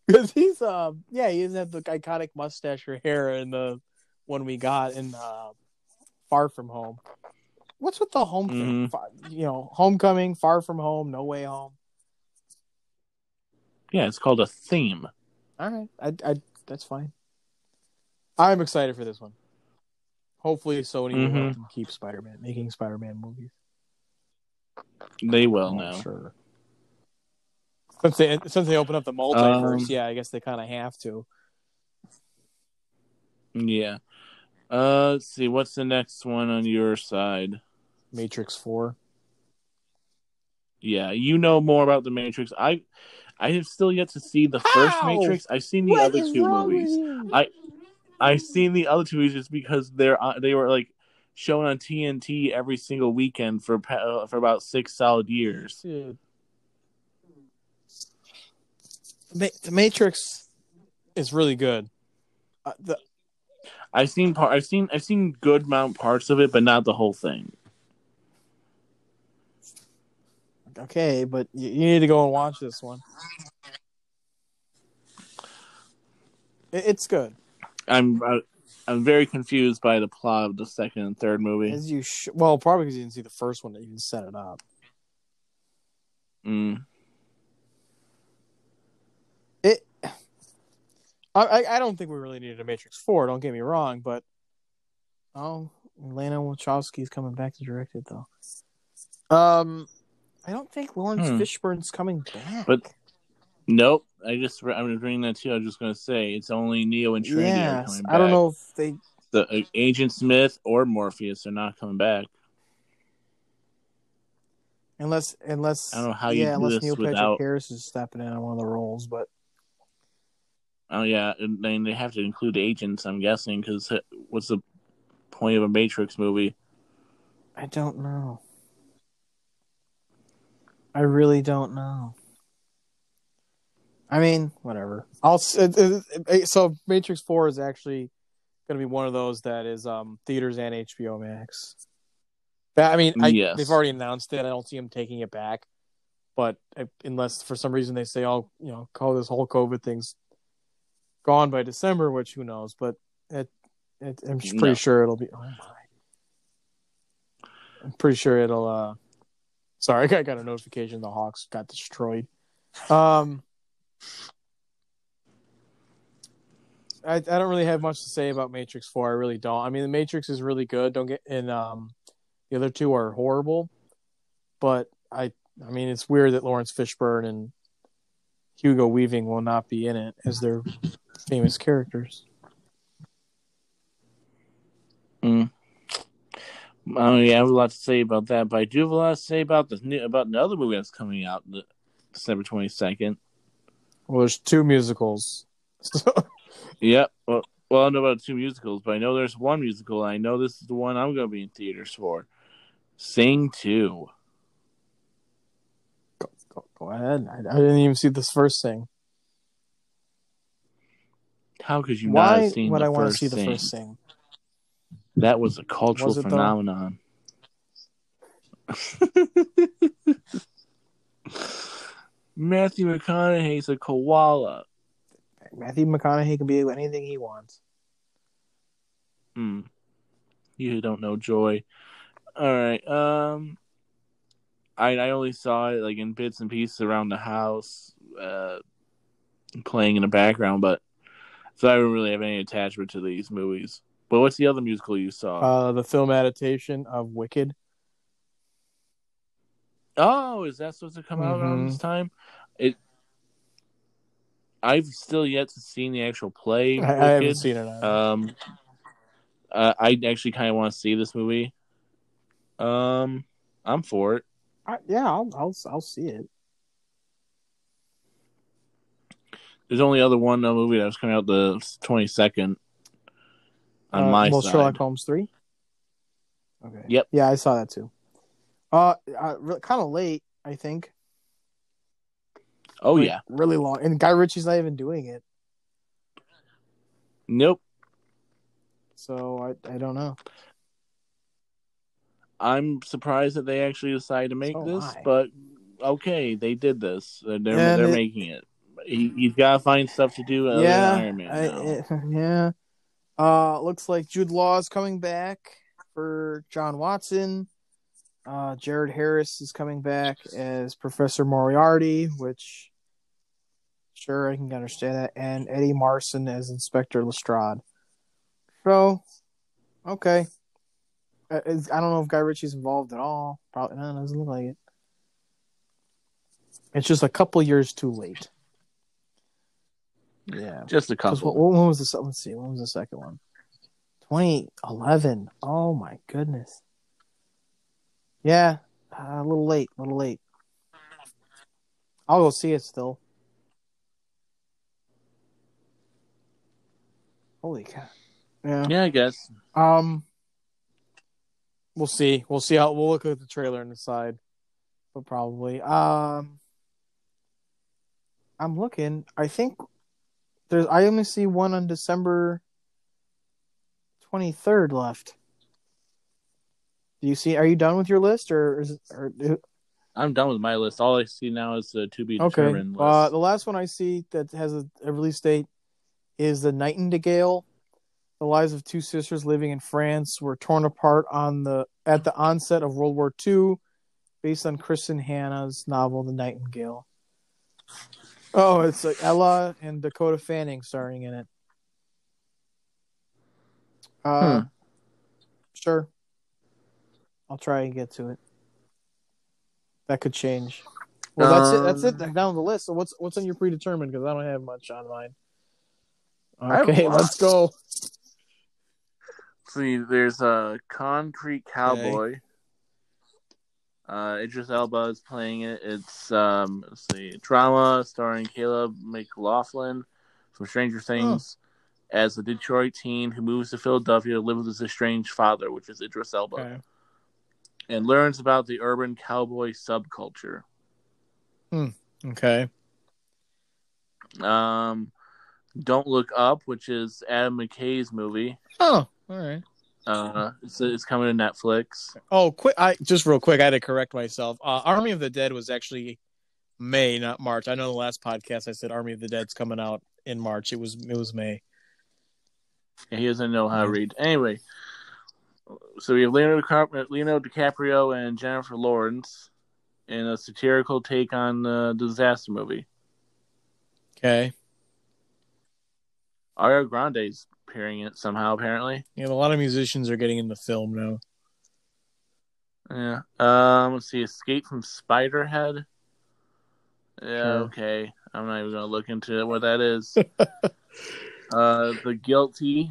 Because he's um yeah he doesn't have the iconic mustache or hair in the one we got in uh, Far From Home. What's with the home thing? Mhm. Far- You know, Homecoming, Far From Home, No Way Home. Yeah, it's called a theme. All right, I, I that's fine. I'm excited for this one. Hopefully, Sony will Mhm. let them keep Spider-Man making Spider-Man movies. They will now. Sure. Since they since they open up the multiverse, Um, yeah, I guess they kind of have to. Yeah. Uh, let's see. What's the next one on your side? Matrix Four. Yeah, you know more about the Matrix. I, I have still yet to see the first How? Matrix. I've seen the other two movies. I- I've seen the other two movies just because they're they were like shown on TNT every single weekend for uh, for about six solid years. Ma- the Matrix is really good. Uh, the, I've seen part. I've seen I've seen good amount parts of it, but not the whole thing. okay, but you, you need to go and watch this one. It, it's good. I'm I'm very confused by the plot of the second and third movie. As you sh- well, probably because you didn't see the first one that even set it up. Mm. It. I, I I don't think we really needed a Matrix Four. Don't get me wrong, but oh, Lana Wachowski's coming back to direct it though. Um, I don't think Laurence Hmm. Fishburne's coming back. But- Nope. I just I'm reading that too. I was just gonna say it's only Neo and Trinity are yes, coming back. I don't know if they. The uh, Agent Smith or Morpheus are not coming back. Unless, unless I don't know how you yeah, do unless this Neil without- Patrick Harris is stepping in on one of the roles, but Oh yeah, and then they have to include agents. I'm guessing because what's the point of a Matrix movie? I don't know. I really don't know. I mean, whatever. I'll so Matrix Four is actually going to be one of those that is um theaters and HBO Max. That, I mean, I, Yes. they've already announced it. I don't see them taking it back, but unless for some reason they say, "Oh, you know, call this whole COVID thing's gone by December," which who knows? But it, it I'm pretty No. sure it'll be. Oh my. I'm pretty sure it'll. uh Sorry, I (laughs) got, I got a notification. The Hawks got destroyed. Um, I I don't really have much to say about Matrix Four. I really don't. I mean, the Matrix is really good. Don't get and um, the other two are horrible. But I I mean, it's weird that Laurence Fishburne and Hugo Weaving will not be in it as their famous characters. Mm. Oh yeah, I have a lot to say about that, but I do have a lot to say about the new about another movie that's coming out December twenty second. Well, there's two musicals. (laughs) So, Yep. Well, well, I don't know about two musicals, but I know there's one musical. And I know this is the one I'm going to be in theaters for. Sing two. go, go ahead. I, I didn't even see this first thing. How could you not Why have seen would I want to see the Sing? first thing? That was a cultural Was phenomenon. (laughs) Matthew McConaughey's a koala. Matthew McConaughey can be anything he wants. Hmm. You don't know joy. All right. Um, I I only saw it like in bits and pieces around the house, uh, playing in the background, but so I don't really have any attachment to these movies. But what's the other musical you saw? Uh, the film adaptation of Wicked. oh, is that supposed to come out around Mhm. this time? It. I've still yet to see the actual play. I, I haven't seen it. Um, uh, I actually kind of want to see this movie. Um, I'm for it. I, yeah, I'll, I'll I'll see it. There's only other one uh, movie that was coming out the 22nd on Uh, my well, side. Sherlock Holmes three. Okay. Yep. Yeah, I saw that too. Uh, uh kind of late, I think. Oh Like, yeah, really long. And Guy Ritchie's not even doing it, nope. so I I don't know. I'm surprised that they actually decided to make So this, I. but okay, they did this. They're they're, they're it- making it. He, he's got to find stuff to do other yeah, Iron Man. I, it- (laughs) yeah. Uh, looks like Jude Law is coming back for John Watson. Uh, Jared Harris is coming back as Professor Moriarty, which sure I can understand that, and Eddie Marsan as Inspector Lestrade. So, okay. Uh, is- I don't know if Guy Ritchie's involved at all. Probably not. Doesn't look like it. It's just a couple years too late. Yeah. Just a couple. What, when was the let's see? When was the second one? 2011. Oh my goodness. Yeah, uh, a little late. A little late. I'll go see it still. Holy cow. Yeah. yeah, I guess. Um. We'll see. We'll see how we'll look at the trailer and decide. But probably. Um. I'm looking. I think there's. I only see one on December twenty third left. Do you see? Are you done with your list, or is? Or, I'm done with my list. All I see now is the to be okay. determined Uh, list. the last one I see that has a, a release date is the Nightingale. The lives of two sisters living in France were torn apart on the at the onset of World War II, based on Kristin Hannah's novel The Nightingale. Oh, it's like Ella and Dakota Fanning starring in it. Uh, Hmm. sure. I'll try and get to it. That could change. Well, that's it. That's it. Um, Down the list. So what's what's on your predetermined? Because I don't have much on mine. I have a Okay, let's go. see, there's a Concrete Cowboy. Uh, Idris Elba is playing it. It's um, let's see, drama starring Caleb McLaughlin from Stranger Things as a Detroit teen who moves to Philadelphia to live with his estranged father, which is Idris Elba, Okay. And learns about the urban cowboy subculture. Okay. Um, Don't Look Up, which is Adam McKay's movie. Oh, all right. Uh, it's, it's coming to Netflix. Oh, quick! I just real quick. I had to correct myself. Uh, Army of the Dead was actually May, not March. I know the last podcast I said Army of the Dead's coming out in March. It was it was May. Yeah, he doesn't know how to read. Anyway, so we have Leonardo, Leonardo DiCaprio and Jennifer Lawrence in a satirical take on the disaster movie. Okay. Ariana Grande's appearing in it somehow, apparently. Yeah, a lot of musicians are getting in the film now. Yeah. Um. Let's see. Escape from Spiderhead. Yeah. Sure. Okay. I'm not even gonna look into what that is. (laughs) uh, The Guilty.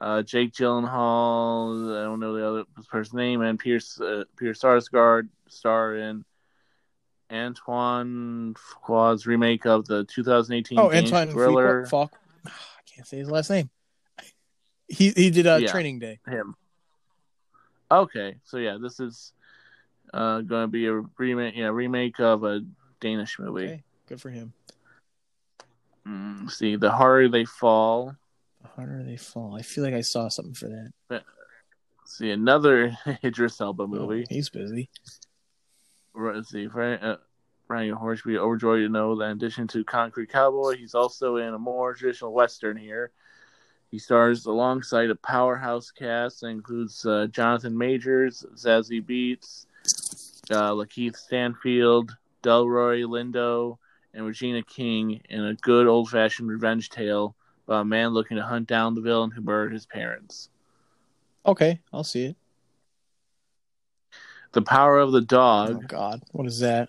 Uh, Jake Gyllenhaal. I don't know the other person's name, and Pierce uh, Pierce Sarsgaard star in Antoine Fuqua's remake of the 2018 Oh, Antoine thriller. Fuqua. (sighs) I can't say his last name. (laughs) He he did a Yeah. Training Day. him. Okay, so yeah, this is uh, going to be a remake, yeah, remake of a Danish movie. Okay, good for him. Mm, see, the harder they fall. Harder they fall. I feel like I saw something for that. See another (laughs) Idris Elba Oh, movie. he's busy. Let's see, Frank, uh, Hornsby overjoyed to know that in addition to Concrete Cowboy, he's also in a more traditional Western here. He stars alongside a powerhouse cast that includes uh, Jonathan Majors, Zazie Beetz, uh, Lakeith Stanfield, Delroy Lindo, and Regina King in a good old fashioned revenge tale about a man looking to hunt down the villain who murdered his parents. Okay, I'll see it. The Power of the Oh Dog. God, what is that?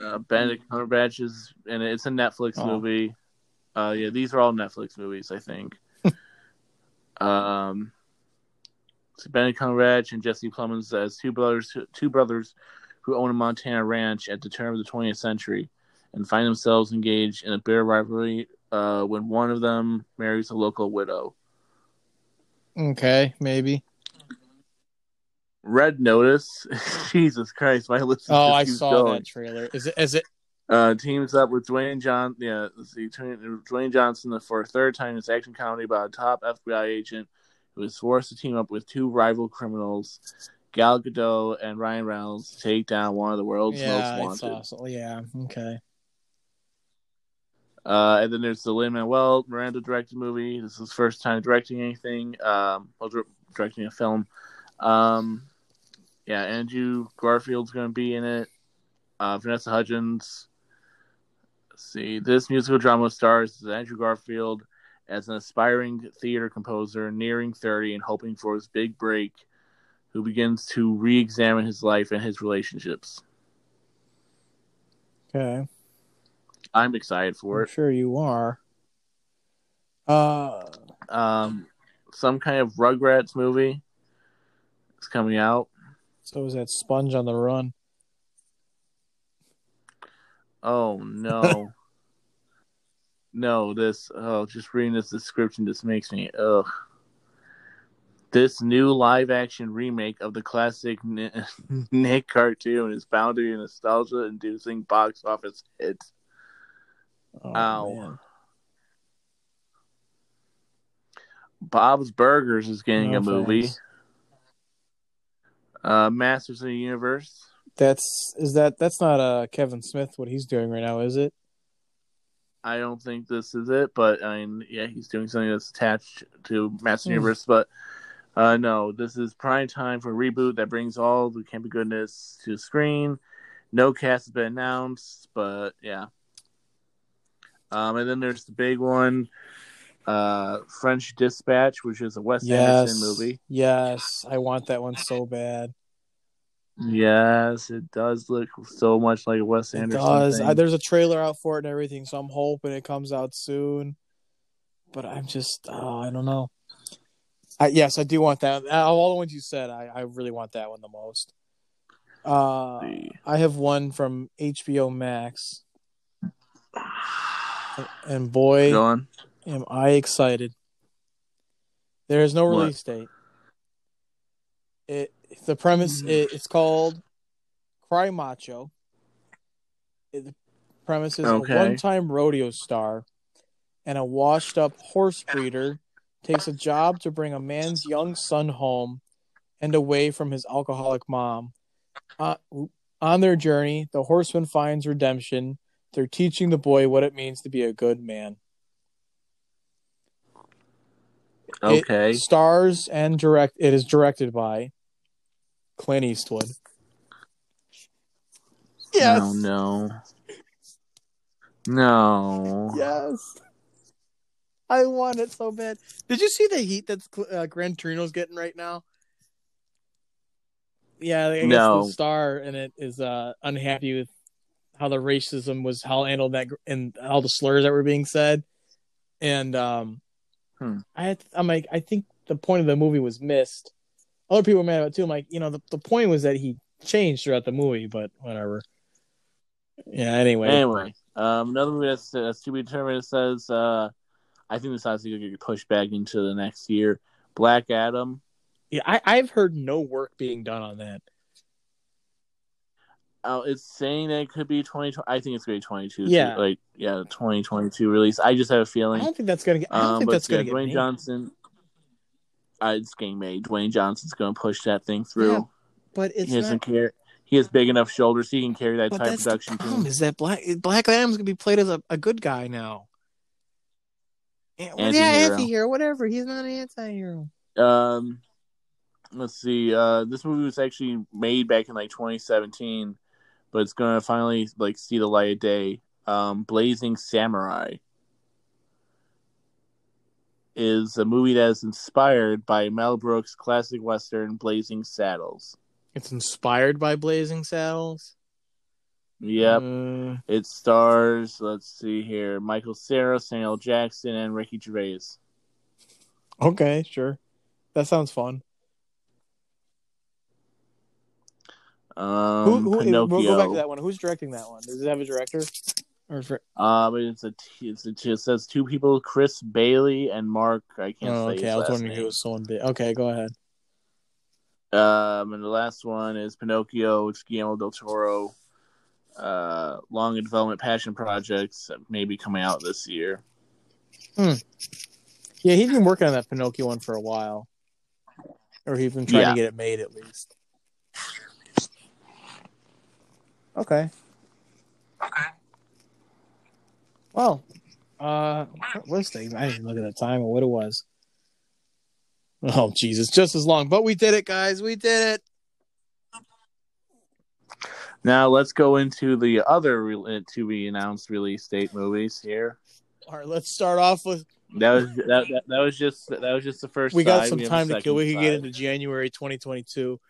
Uh, Benedict Cumberbatch is, and it's a Netflix Oh. movie. Uh, yeah, these are all Netflix movies, I think. (laughs) um, so Benedict Cumberbatch and Jesse Plemons as two brothers, two brothers who own a Montana ranch at the turn of the 20th century, and find themselves engaged in a bitter rivalry uh, when one of them marries a local widow. Okay, maybe. Red Notice, (laughs) Jesus Christ, my list. Oh, I saw going. that trailer. Is it? Is it? Uh, teams up with Dwayne John. Yeah, see, Dwayne Johnson for a third time in this action comedy about a top FBI agent who is forced to team up with two rival criminals, Gal Gadot and Ryan Reynolds, to take down one of the world's Yeah, most wanted. So, yeah. Okay. Uh, and then there's the Lin Manuel Miranda directed movie. This is his first time directing anything. Um, well, directing a film. Um, yeah, Andrew Garfield's going to be in it. Uh, Vanessa Hudgens. Let's see, this musical drama stars Andrew Garfield as an aspiring theater composer nearing 30 and hoping for his big break, who begins to re examine his life and his relationships. Okay. I'm excited for I'm it. sure you are. Uh, Um, some kind of Rugrats movie is coming out. so is that Sponge on the Run? Oh no. (laughs) no, this oh just reading this description just makes me ugh. This new live action remake of the classic (laughs) Nick cartoon is bound to be a nostalgia inducing box office hit. Oh, Ow. man. Bob's Burgers is getting No a movie. thanks. Uh Masters of the Universe. That's is that that's not uh Kevin Smith what he's doing right now, is it? I don't think this is it, but I mean, yeah, he's doing something that's attached to Master Hmm. Universe. But uh, no, this is prime time for a reboot that brings all the campy goodness to the screen. No cast has been announced, but yeah. Um, and then there's the big one, uh, French Dispatch, which is a Wes Yes. Anderson movie. Yes, I want that one so bad. Yes, it does look so much like a Wes It Anderson. does. thing. I, there's a trailer out for it and everything, so I'm hoping it comes out soon. But I'm just, oh, I don't know. I, yes, I do want that. Of all the ones you said, I, I really want that one the most. Uh, I have one from HBO Max, and boy, am I excited. There is no What? release date. It the premise Mm. it, it's called Cry Macho. It, the premise is Okay. a one-time rodeo star and a washed-up horse breeder takes a job to bring a man's young son home and away from his alcoholic mom. Uh, on their journey, the horseman finds redemption. They're teaching the boy what it means to be a good man. It Okay. stars and direct. It is directed by Clint Eastwood. Yes. Oh no. No. Yes. I want it so bad. Did you see the heat that uh, Gran Torino's getting right now? Yeah, I guess No. the star in it is uh, unhappy with how the racism was how handled that and all the slurs that were being said. And um, Hmm. I I'm like, I think the point of the movie was missed. Other people were mad about it too. I'm like, you know, the, the point was that he changed throughout the movie, but whatever. Yeah. Anyway, Anyway, um, another movie that's, that's to be determined. It says, uh, I think this has to get pushed back into the next year. Black Adam. yeah, I, I've heard no work being done on that. Oh, it's saying that it could be twenty. I think it's gonna be twenty two. Yeah. like yeah, twenty twenty two release. I just have a feeling. I don't think that's gonna get. I don't Um, think that's gonna get Dwayne made. Johnson. Uh, it's getting made. Dwayne Johnson's gonna push that thing through. Yeah, but it's he doesn't not. care. He has big enough shoulders. He can carry that But type of that's the production problem team. is that Black Black Adam's gonna be played as a, a good guy now. Yeah, yeah, Anti-hero. anti-hero, whatever. He's not an anti-hero. Um, let's see. Uh, this movie was actually made back in like 2017, but it's gonna finally like see the light of day. Um, Blazing Samurai is a movie that is inspired by Mel Brooks' classic western Blazing Saddles. It's inspired by Blazing Saddles. Yep, Uh, it stars. Let's see here: Michael Cera, Samuel Jackson, and Ricky Gervais. okay, sure. That sounds fun. Um, who, who, Pinocchio. we'll go back to that one. Who's directing that one? Does it have a director? Or for, Um, it's a t- it's a, it says two people: Chris Bailey and Mark. I can't oh, say. okay, his I was last wondering who name. was someone big. Okay, go ahead. Um, and the last one is Pinocchio. which Guillermo del Toro. Uh, long in development passion projects maybe coming out this year. Hmm. Yeah, he's been working on that Pinocchio one for a while, or he's been trying Yeah. to get it made at least. Okay. Okay. Well, uh, what was the? I didn't even look at the time or what it was. Oh, Jesus, just as long, but we did it, guys. We did it. Now let's go into the other re- to be announced release date movies here. All right, let's start off with. That was that, that, that was just that was just the first. We got side. some have a time to kill. We can get into January 2022.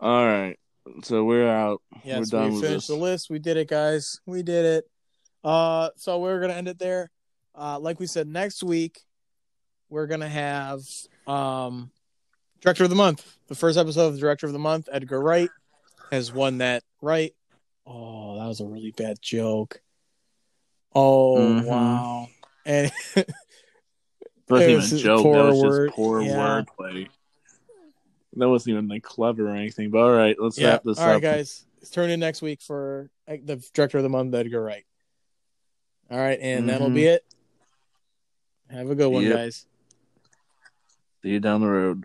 All right, so we're out. Yes, We're done we with finished this. the list. We did it, guys. We did it. Uh, so we're gonna end it there. Uh, like we said, next week we're gonna have um, director of the month. The first episode of director of the month, Edgar Wright, has won that right. Oh, that was a really bad joke. Oh Mhm. wow! And (laughs) wasn't It even was a joke. poor That was word- just poor yeah. wordplay. That wasn't even like clever or anything. But all right, let's yeah, wrap this all up. All right, guys. turn in next week for the director of the month, Edgar Wright. All right, and that'll Mhm. be it. Have a good one, Yep. guys. See you down the road.